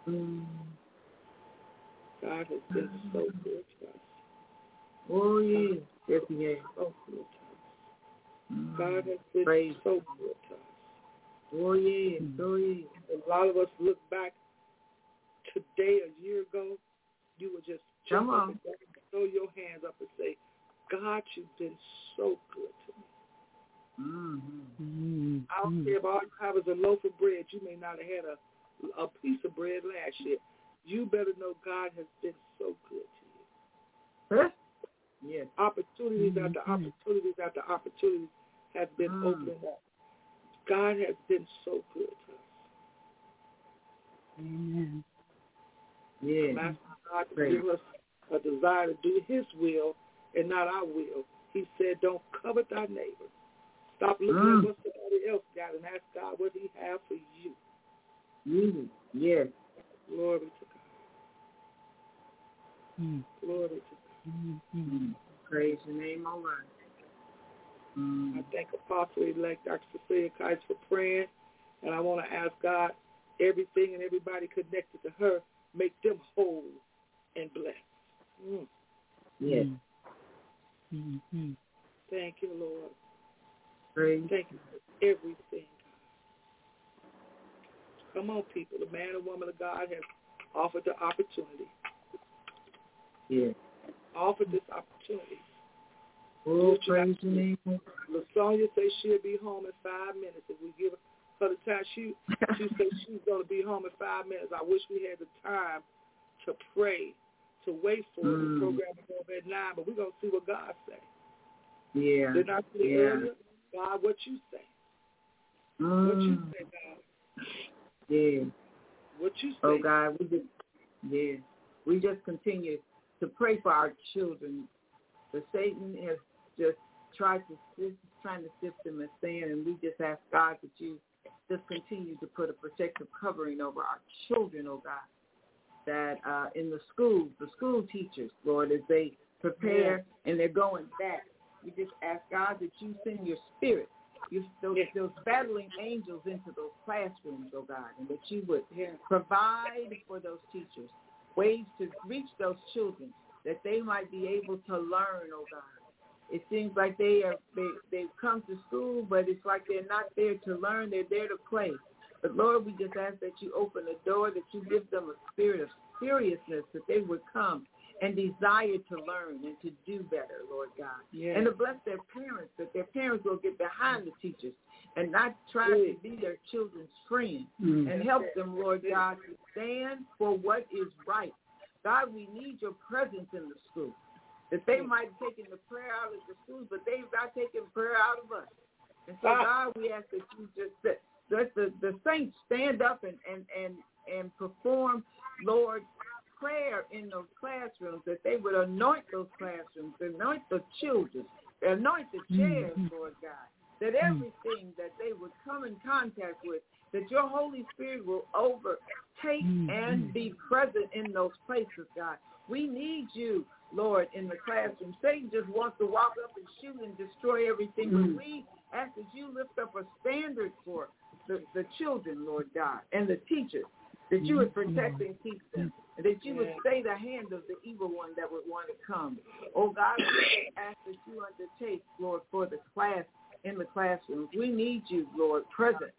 Mm. God has been so good to us. Oh, yeah. Yes, he has. So good to us. God has been Praise so good to us. Oh, yeah. Oh, yeah. A lot of us look back today, a year ago, you would just Come on. And down, throw your hands up and say, God, you've been so good to me. Mm-hmm. I don't care if all you have is a loaf of bread. You may not have had a a piece of bread last year. You better know God has been so good to you. Huh? Yes. Opportunities mm-hmm. after opportunities after opportunities have been Mm. opening up. God has been so good to us. Amen. Yeah. I'm asking God to Great. give us a desire to do his will and not our will. He said, don't covet thy neighbor. Stop looking Mm. at what somebody else got and ask God what he has for you. Mm. Yes. Glory to God. Mm. Glory to God. Mm-hmm. Mm. Praise your name, all right. Mm. I thank Apostle-elect Dr. Cecilia Kites for praying, and I want to ask God, everything and everybody connected to her, make them whole and blessed. Mm. Yes. Mm-hmm. Thank you, Lord. Praise. Thank you for everything. Come on, people. The man and woman of God has offered the opportunity. Yes. Offered this opportunity. Oh, What you praise got- your name. LaSonia says she'll be home in five minutes. If we give her the time, she she says she's going to be home in five minutes. I wish we had the time to pray, to wait for Mm. the program to go over at nine, but we're going to see what God say. Yeah. Didn't I say yeah. earlier? God, what you say? What you Mm. say, God? Yeah. What you say? Oh God, we just yeah, we just continue to pray for our children. The Satan has just tried to sift, trying to sift them and sand, and we just ask God that you just continue to put a protective covering over our children, oh God. That uh, in the schools, the school teachers, Lord, as they prepare and they're going back, we just ask God that you send your spirit you, those, those battling angels into those classrooms, oh God, and that you would provide for those teachers ways to reach those children that they might be able to learn, oh God. It seems like they are they they've come to school, but it's like they're not there to learn; they're there to play. But Lord, we just ask that you open the door, that you give them a spirit of seriousness, that they would come and desire to learn and to do better, Lord God. Yes. And to bless their parents, that their parents will get behind the teachers and not try to be their children's friend mm-hmm. and help them, Lord God, to stand for what is right. God, we need your presence in the school. That they might have taken the prayer out of the schools, but they've not taken prayer out of us. And so, God, we ask that you just that, that the, the saints stand up and, and, and, and perform, Lord, prayer in those classrooms, that they would anoint those classrooms, anoint the children, anoint the chairs, mm-hmm. Lord God, that mm. everything that they would come in contact with, that your Holy Spirit will overtake mm-hmm. and be present in those places, God. We need you, Lord, in the classroom. Satan just wants to walk up and shoot and destroy everything, mm-hmm. but mm. we ask that you lift up a standard for the, the children, Lord God, and the teachers, that you would mm-hmm. protect and keep them and that you would stay the hand of the evil one that would want to come. Oh God, we ask that you undertake, Lord, for the class in the classrooms. We need you, Lord, present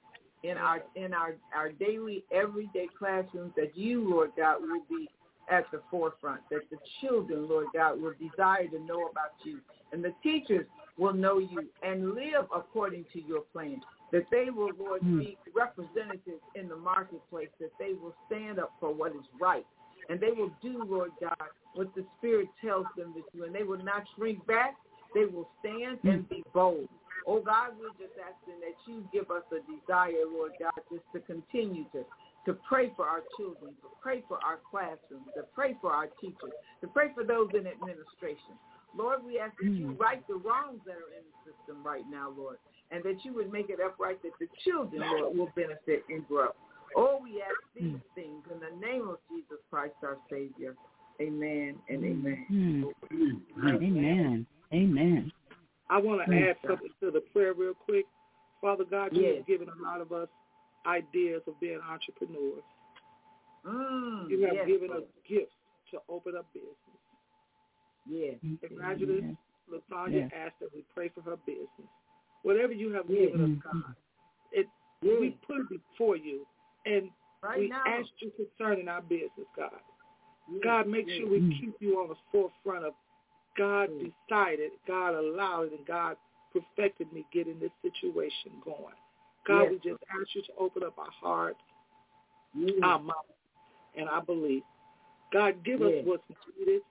in our in our our daily, everyday classrooms. That you, Lord God, will be at the forefront. That the children, Lord God, will desire to know about you, and the teachers will know you and live according to your plan that they will, Lord, hmm. be representatives in the marketplace, that they will stand up for what is right, and they will do, Lord God, what the Spirit tells them to do. And they will not shrink back. They will stand and be bold. Oh God, we're just asking that you give us a desire, Lord God, just to continue to to pray for our children, to pray for our classrooms, to pray for our teachers, to pray for those in administration. Lord, we ask that you mm. right the wrongs that are in the system right now, Lord, and that you would make it upright that the children, Lord, will benefit and grow. Oh, we ask these mm. things in the name of Jesus Christ, our Savior. Amen and amen. Mm. Amen. Amen. I want to add something to the prayer real quick. Father God, you yes. have given a lot of us ideas of being entrepreneurs. Mm, you have yes, given us gifts to open up business. Yes. Congratulations. yes. LaTanya yes. asked that we pray for her business. Whatever you have yes. given us, God, it, we put it before you and right we now. ask you concerning our business, God. Yes, God, make yes. sure we keep you on the forefront of God yes. decided, God allowed it, and God perfected me getting this situation going. God, we just ask you to open up our hearts, our mouth, and our belief. God, give us what's needed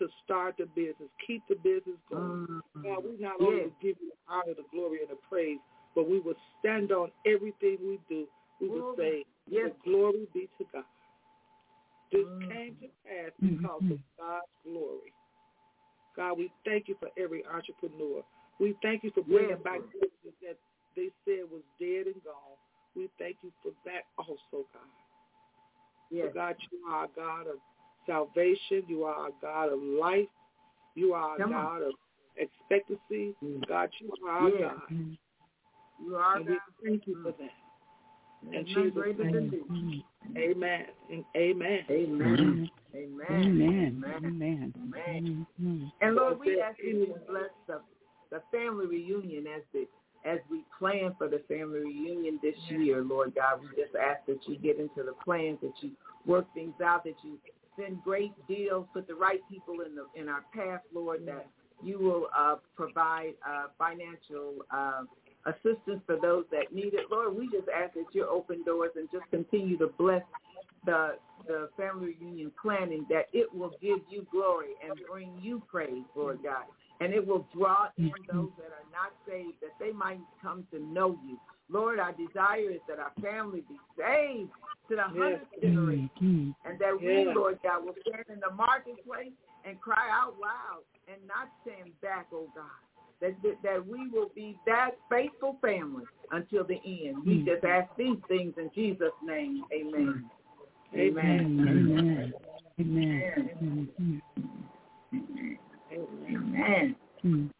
to start the business. Keep the business going. Mm-hmm. God, we not only give you the honor, the glory, and the praise, but we will stand on everything we do we would say, yes. glory be to God. This mm. came to pass because mm-hmm. of God's glory. God, we thank you for every entrepreneur. We thank you for bringing yes. back business that they said was dead and gone. We thank you for that also, God. Yes. So God, you are a God of salvation. You are a God of life. You are a Come God on. of expectancy. Mm. God, you are our yes. God. You are and God. we thank you for that. And Jesus' name. Amen. And amen. Amen. Amen. Amen. Amen. Amen. And Lord, we ask you to bless the, the family reunion as the as we plan for the family reunion this year, Lord God. We just ask that you get into the plans, that you work things out, that you send great deals, put the right people in the in our path, Lord, that you will uh, provide uh, financial uh, assistance for those that need it. Lord, we just ask that you open doors and just continue to bless the the family reunion planning that it will give you glory and bring you praise, Lord God. And it will draw in those that are not saved that they might come to know you. Lord, our desire is that our family be saved to the hundredth yes. generation. And that we, Lord God, will stand in the marketplace and cry out loud and not stand back, oh God that, that we will be that faithful family until the end. We hmm. just ask these things in Jesus' name. Amen. Amen. Amen. Amen. Amen. Amen.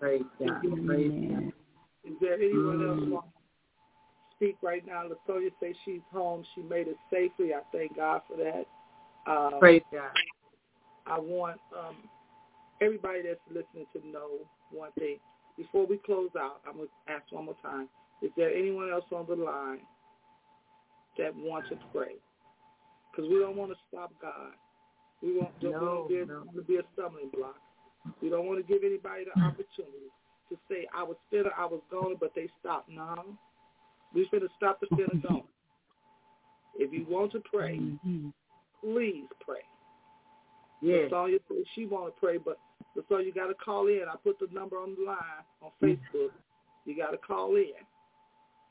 Praise God. Praise God. Is there anyone mm. else speak right now? Latoya say she's home. She made it safely. I thank God for that. Um, Praise God. I want um, everybody that's listening to know one thing. Before we close out, I'm going to ask one more time. Is there anyone else on the line that wants to pray? Because we don't want to stop God. We want to no, be, no. be a stumbling block. We don't want to give anybody the opportunity to say, I was spinning, I was going, but they stopped. No. We finna stop the spinning going. If you want to pray, mm-hmm. please pray. Yes. Sonya said she want to pray, but so you got to call in. I put the number on the line on mm. Facebook. You got to call in.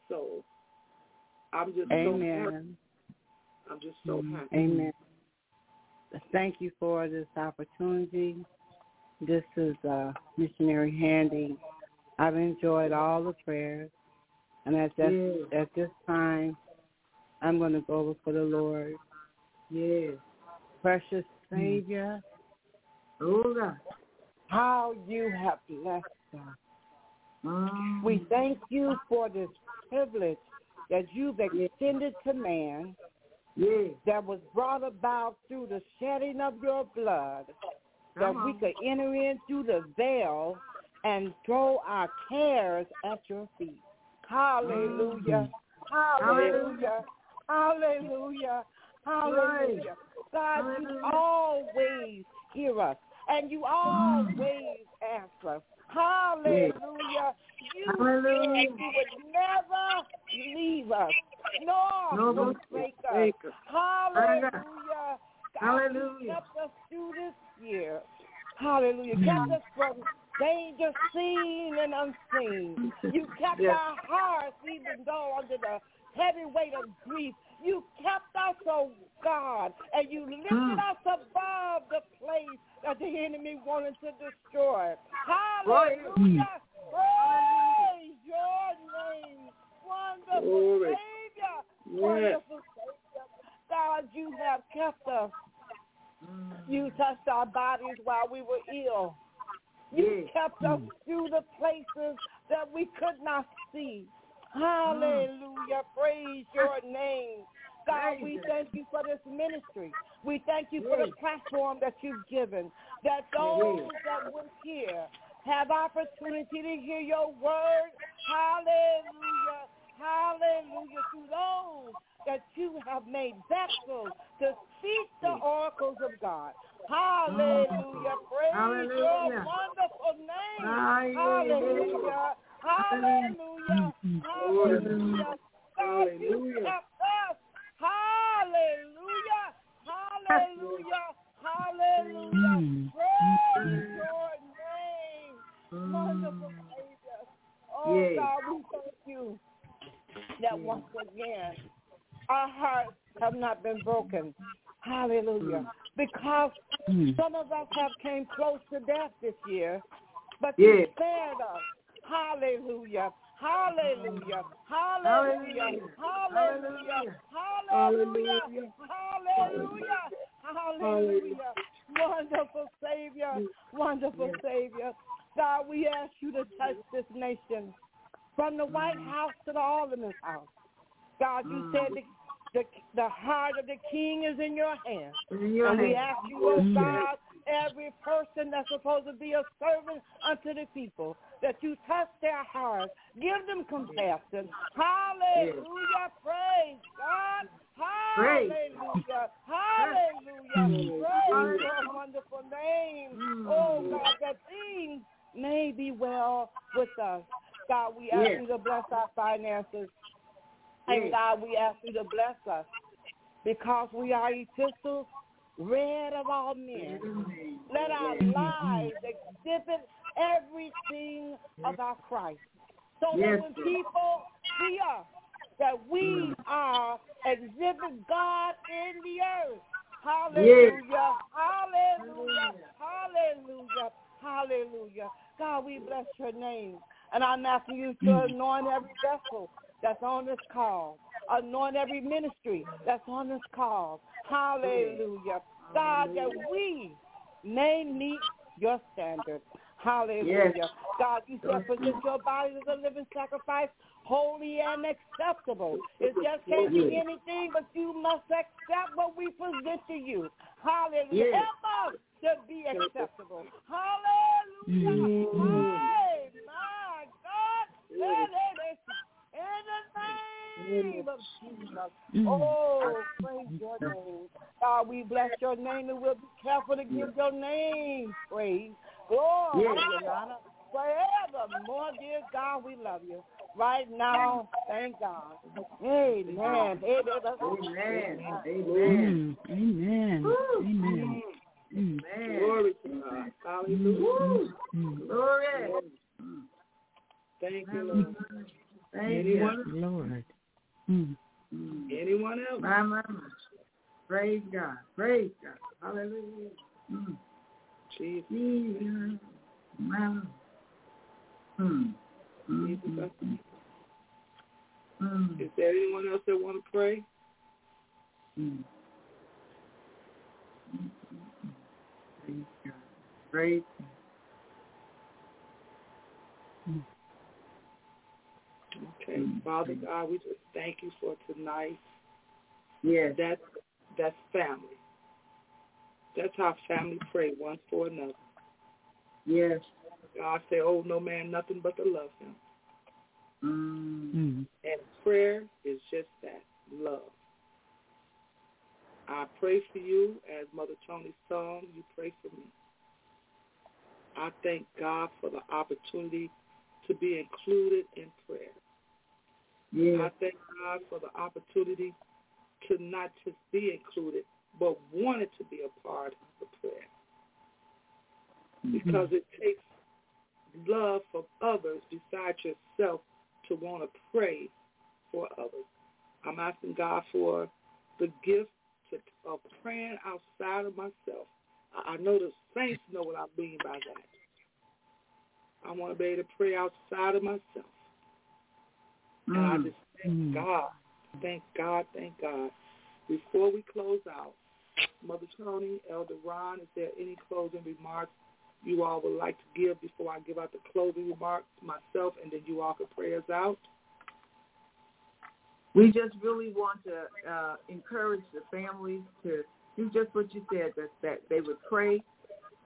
So I'm just Amen. so happy. I'm just so mm-hmm. happy. Amen. Thank you for this opportunity. This is uh, Missionary Handy. I've enjoyed all the prayers, and at this, yes. at this time, I'm going to go before the Lord. Yes. Precious Savior. Oh, God. How you have blessed us. Mm. We thank you for this privilege that you've extended to man yes. that was brought about through the shedding of your blood, that we could enter in through the veil and throw our cares at your feet. Mm. Hallelujah. Hallelujah. Hallelujah. Hallelujah. God, you always hear us and you mm. always answer. Hallelujah. You Hallelujah. you would never leave us nor no, forsake us. Hallelujah. God, Hallelujah. Kept us through this year. Hallelujah. Kept mm. us from danger seen and unseen. You kept yes. our hearts even though under the heavy weight of grief. You kept us, oh God, and you lifted mm. us above the place that the enemy wanted to destroy. Hallelujah. Praise your name. Wonderful Glory. Savior. Yes. Wonderful Savior. God, you have kept us. You touched our bodies while we were ill. You kept us mm. through the places that we could not see. Mm. Hallelujah. Praise ah. your name. God, we thank you for this ministry. We thank you for the platform that you've given, that those that will hear have opportunity to hear your word. Hallelujah. Hallelujah. To those that you have made vessels to speak the mm. oracles of God. Hallelujah. Mm. Praise Hallelujah. your wonderful name. Hallelujah. Hallelujah. Hallelujah. You kept. Hallelujah. Hallelujah. Hallelujah. Praise your name. Wonderful Savior. Oh, God, we thank you that once again our hearts have not been broken. Hallelujah. Because hmm. some of us have came close to death this year, but you spared us. Hallelujah. Hallelujah. Hallelujah. Hallelujah. Hallelujah. Hallelujah. Hallelujah. Wonderful Savior. Wonderful Savior. God, we ask you to touch this nation from the White House to the Alderman's house. God, you said the, the, the heart of the king is in your hands. and we ask you, oh God, every person that's supposed to be a servant unto the people, that you touch their hearts, give them compassion. Hallelujah. Praise God. Hallelujah. Hallelujah. Praise your wonderful name. Mm. Oh God, that things may be well with us. God, we ask you to bless our finances. And God, we ask you to bless us because we are epistles read of all men. Let our lives exhibit everything about Christ. So that when people see us, that we mm. are exhibit God in the earth. Hallelujah. Hallelujah. Hallelujah. Hallelujah. God, we bless your name. And I'm asking you to mm. anoint every vessel that's on this call. Anoint every ministry that's on this call. Hallelujah. God, that we may meet your standard. Hallelujah. Yes. God, you said present your body as a living sacrifice, holy and acceptable. It just can't be anything, but you must accept what we present to you. Hallelujah. Yes. Help us to be acceptable. Hallelujah. Mm-hmm. Hey, my God. The name of Jesus. Mm. Oh, praise your name. God, we bless your name and we'll be careful to give your name praise. Glory yes. honor. Forevermore, dear God, we love you. Right now, thank God. Amen. Amen. Amen. Mm. Amen. Amen. Amen. Amen. Glory to God. Hallelujah. Mm. Glory. Thank you, Lord. Thank Anyone? you, Lord. Mm. Anyone else? My, my, my. Praise God. Praise God. Hallelujah. Mm. Jesus. Jesus. My, hmm. Mm-hmm. Mm. Is there anyone else that want to pray? Mm. Praise God. Praise God. Okay, Father God, we just thank you for tonight. Yes. That's, that's family. That's how family pray one for another. Yes. God say, oh, no man nothing but to love him. Mm. And prayer is just that, love. I pray for you as Mother Tony's song, you pray for me. I thank God for the opportunity to be included in prayer. Yeah. I thank God for the opportunity to not just be included, but wanted to be a part of the prayer. Mm-hmm. Because it takes love for others besides yourself to want to pray for others. I'm asking God for the gift to, of praying outside of myself. I, I know the saints know what I mean by that. I want to be able to pray outside of myself. Mm. And I mm. just thank mm. God, thank God, thank God. Before we close out, Mother Tony, Elder Ron, is there any closing remarks you all would like to give before I give out the closing remarks myself, and then you all can pray us out? We just really want to uh, encourage the families to do just what you said, that, that they would pray,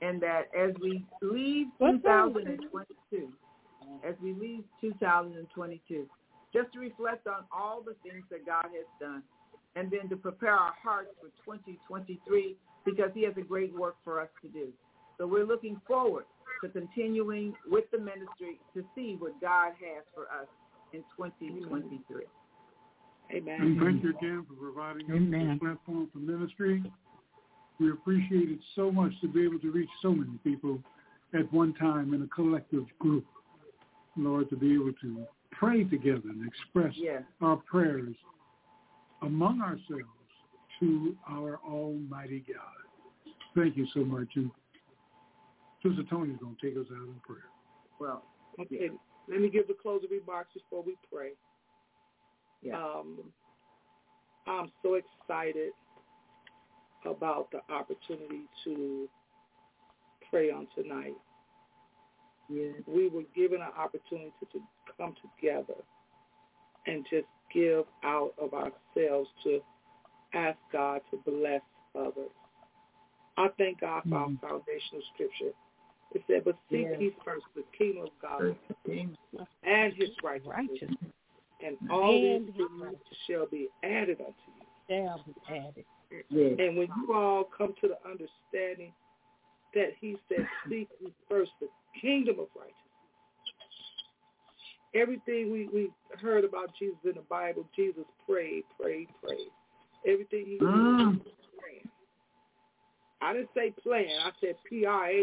and that as we leave 2022, as we leave 2022, just to reflect on all the things that God has done, and then to prepare our hearts for 2023 because he has a great work for us to do. So we're looking forward to continuing with the ministry to see what God has for us in 2023. Amen. And thank you again for providing us this platform for ministry. We appreciate it so much to be able to reach so many people at one time in a collective group. Lord, to be able to pray together and express yes. our prayers among ourselves to our Almighty God. Thank you so much. And Sister Tony's going to take us out in prayer. Well, okay. Let me give the closing remarks before we pray. Yeah. Um, I'm so excited about the opportunity to pray on tonight. Yes. We were given an opportunity to come together and just give out of ourselves to ask God to bless others. I thank God for mm-hmm. our foundational scripture. It said, but seek yes. ye first the kingdom of God and his righteousness, and all these things shall be added unto you. Shall be added. Yes. And when you all come to the understanding that he said, seek first the kingdom of righteousness, everything we, we heard about Jesus in the Bible, Jesus prayed, prayed, prayed. Everything he did mm. was praying. I didn't say playing. I said P-R-A-Y-I-N-G,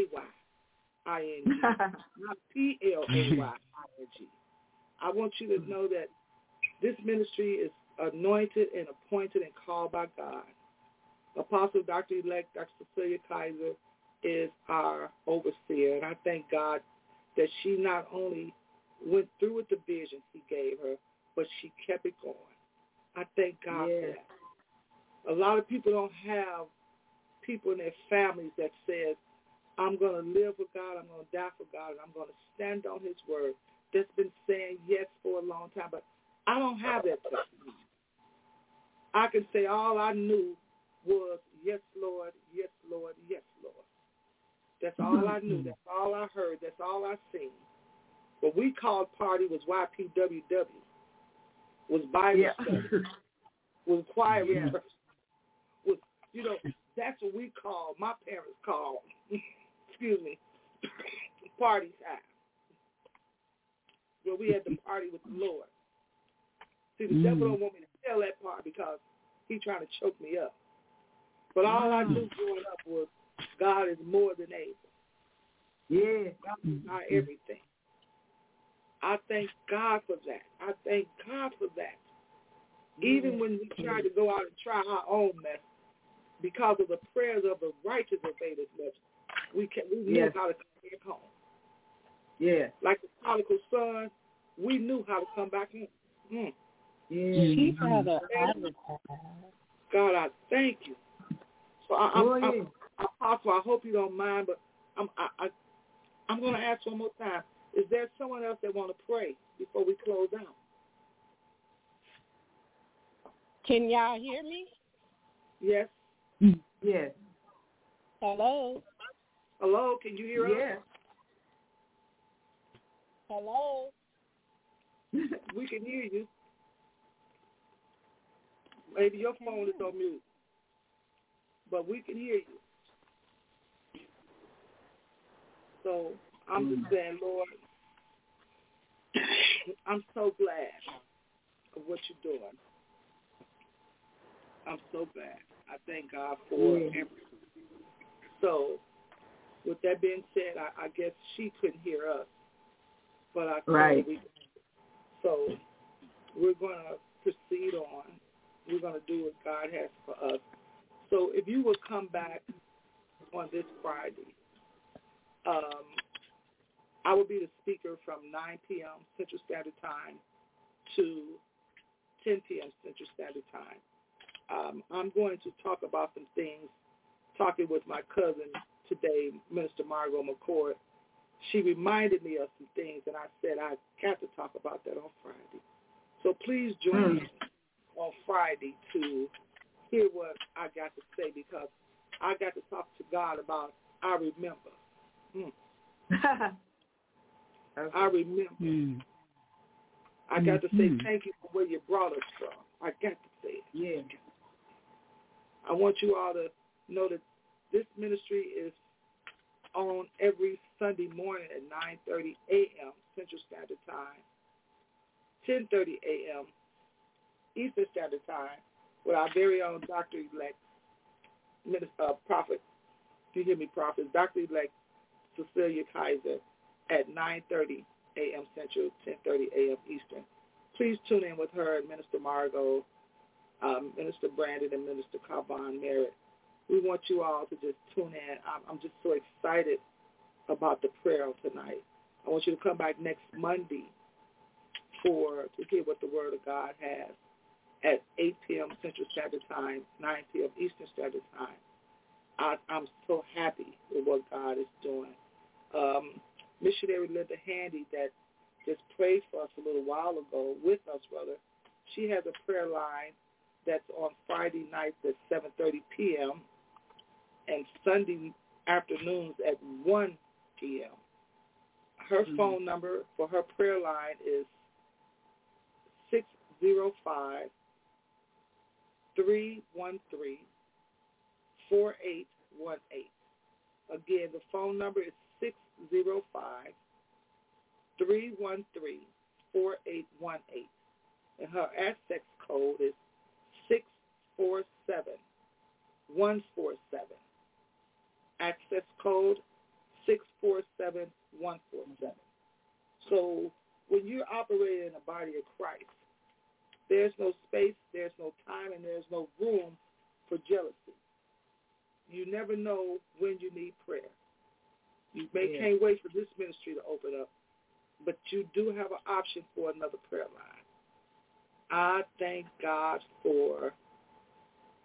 not P-L-A-Y-I-N-G. I want you to know that this ministry is anointed and appointed and called by God. Apostle Dr. Elect Dr. Cecilia Kizer is our overseer, and I thank God that she not only went through with the vision he gave her, but she kept it going. I thank God for that. A lot of people don't have people in their families that says, I'm going to live for God. I'm going to die for God. And I'm going to stand on his word. That's been saying yes for a long time. But I don't have that testimony. I can say all I knew was yes, Lord, yes, Lord, yes. That's all I knew. That's all I heard. That's all I seen. What we called party was YPWW, was Bible yeah. study, was choir yeah. was you know that's what we called. My parents called. excuse me, party time. Where we had to party with the Lord. See, the mm. devil don't want me to tell that part because he's trying to choke me up. But all I knew growing God is more than able. Yeah. God is not everything. I thank God for that. I thank God for that. Even when we try to go out and try our own mess, because of the prayers of the righteous availeth much, we can we knew yes. how to come back home. Yeah. Like the prodigal son, we knew how to come back home. Mm. Yeah. God, I thank you. So I, I'm, I'm, Apostle, I hope you don't mind, but I'm I, I I'm going to ask one more time. Is there someone else that want to pray before we close out? Can y'all hear me? Yes. Yes. Hello. Hello, can you hear yes. us? Hello. we can hear you. Maybe your phone is on mute, but we can hear you. So I'm just mm. saying, Lord, I'm so glad of what you're doing. I'm so glad. I thank God for yeah. everything. So, with that being said, I, I guess she couldn't hear us, but I right. We, so we're going to proceed on. We're going to do what God has for us. So if you would come back on this Friday, um, I will be the speaker from 9 p.m. Central Standard Time to 10 p.m. Central Standard Time. Um, I'm going to talk about some things, talking with my cousin today, Minister Margot McCord. She reminded me of some things, and I said I got to talk about that on Friday. So please join mm. me on Friday to hear what I got to say because I got to talk to God about I remember. Mm. I remember. Mm. I got to say mm-hmm. thank you for where you brought us from. I got to say it. Yeah. I want you all to know that this ministry is on every Sunday morning at 9.30 a.m. Central Standard Time, 10.30 a.m. Eastern Standard Time with our very own Dr. Elect, Minister, uh, Prophet, do you hear me, Prophet, Dr. Elect Cecilia Kizer at 9.30 a.m. Central, 10.30 a.m. Eastern. Please tune in with her and Minister Margot um, Minister Brandon and Minister Carbon Merritt. We want you all to just tune in. I'm, I'm just so excited about the prayer tonight. I want you to come back next Monday for to hear what the Word of God has at 8 p.m. Central Standard Time, 9 p.m. Eastern Standard Time. I, I'm so happy with what God is doing. Um, missionary Linda Handy that just prayed for us a little while ago with us, brother. She has a prayer line that's on Friday nights at 7.30 p.m. and Sunday afternoons at 1 p.m. Her mm-hmm. phone number for her prayer line is 605 313 4818. Again, the phone number is 605 313 4818. And her access code is six four seven one four seven. Access code six four seven one four seven. So when you're operating in the body of Christ, there's no space, there's no time, and there's no room for jealousy. You never know when you need prayer. You may yeah. can't wait for this ministry to open up, but you do have an option for another prayer line. I thank God for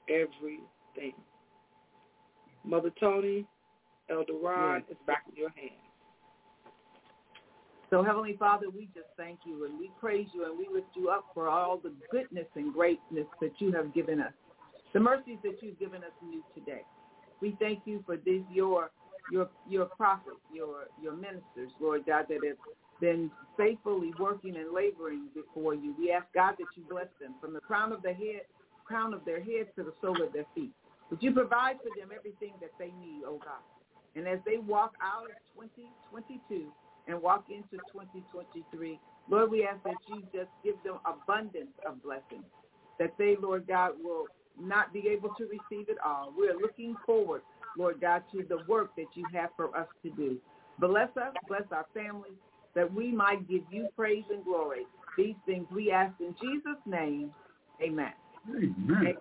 everything. Mother Tony, Elder Ron, it's back in your hands. So, Heavenly Father, we just thank you and we praise you and we lift you up for all the goodness and greatness that you have given us, the mercies that you've given us new today. We thank you for these your your your prophets, your your ministers, Lord God, that have been faithfully working and laboring before you. We ask God that you bless them from the crown of their head, crown of their head to the sole of their feet. Would you provide for them everything that they need, oh God? And as they walk out of 2022 and walk into 2023, Lord, we ask that you just give them abundance of blessings, that they, Lord God, will not be able to receive it all. We're looking forward, Lord God, to the work that you have for us to do. Bless us, bless our families, that we might give you praise and glory. These things we ask in Jesus' name. Amen. Amen. Amen.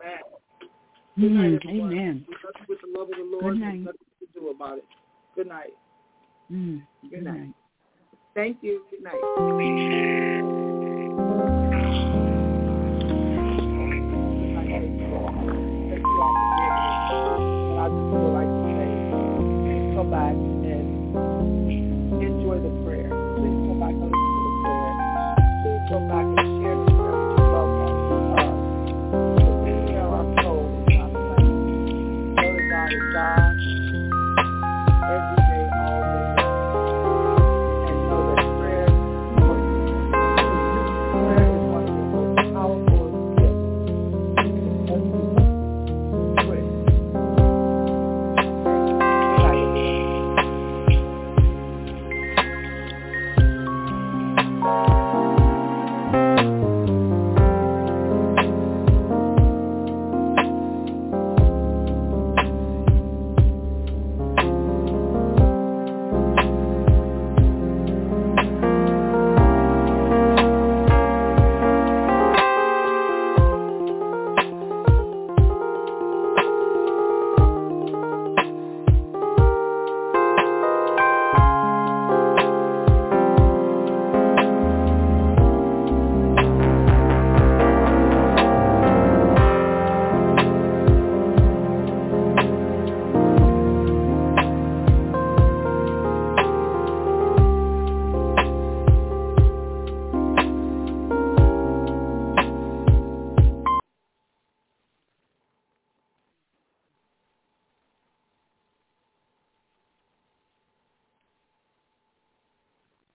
Good night, Amen. With the love of the Lord, Good night. nothing to do about it. Good night. Mm. Good night. Thank you. Good night. back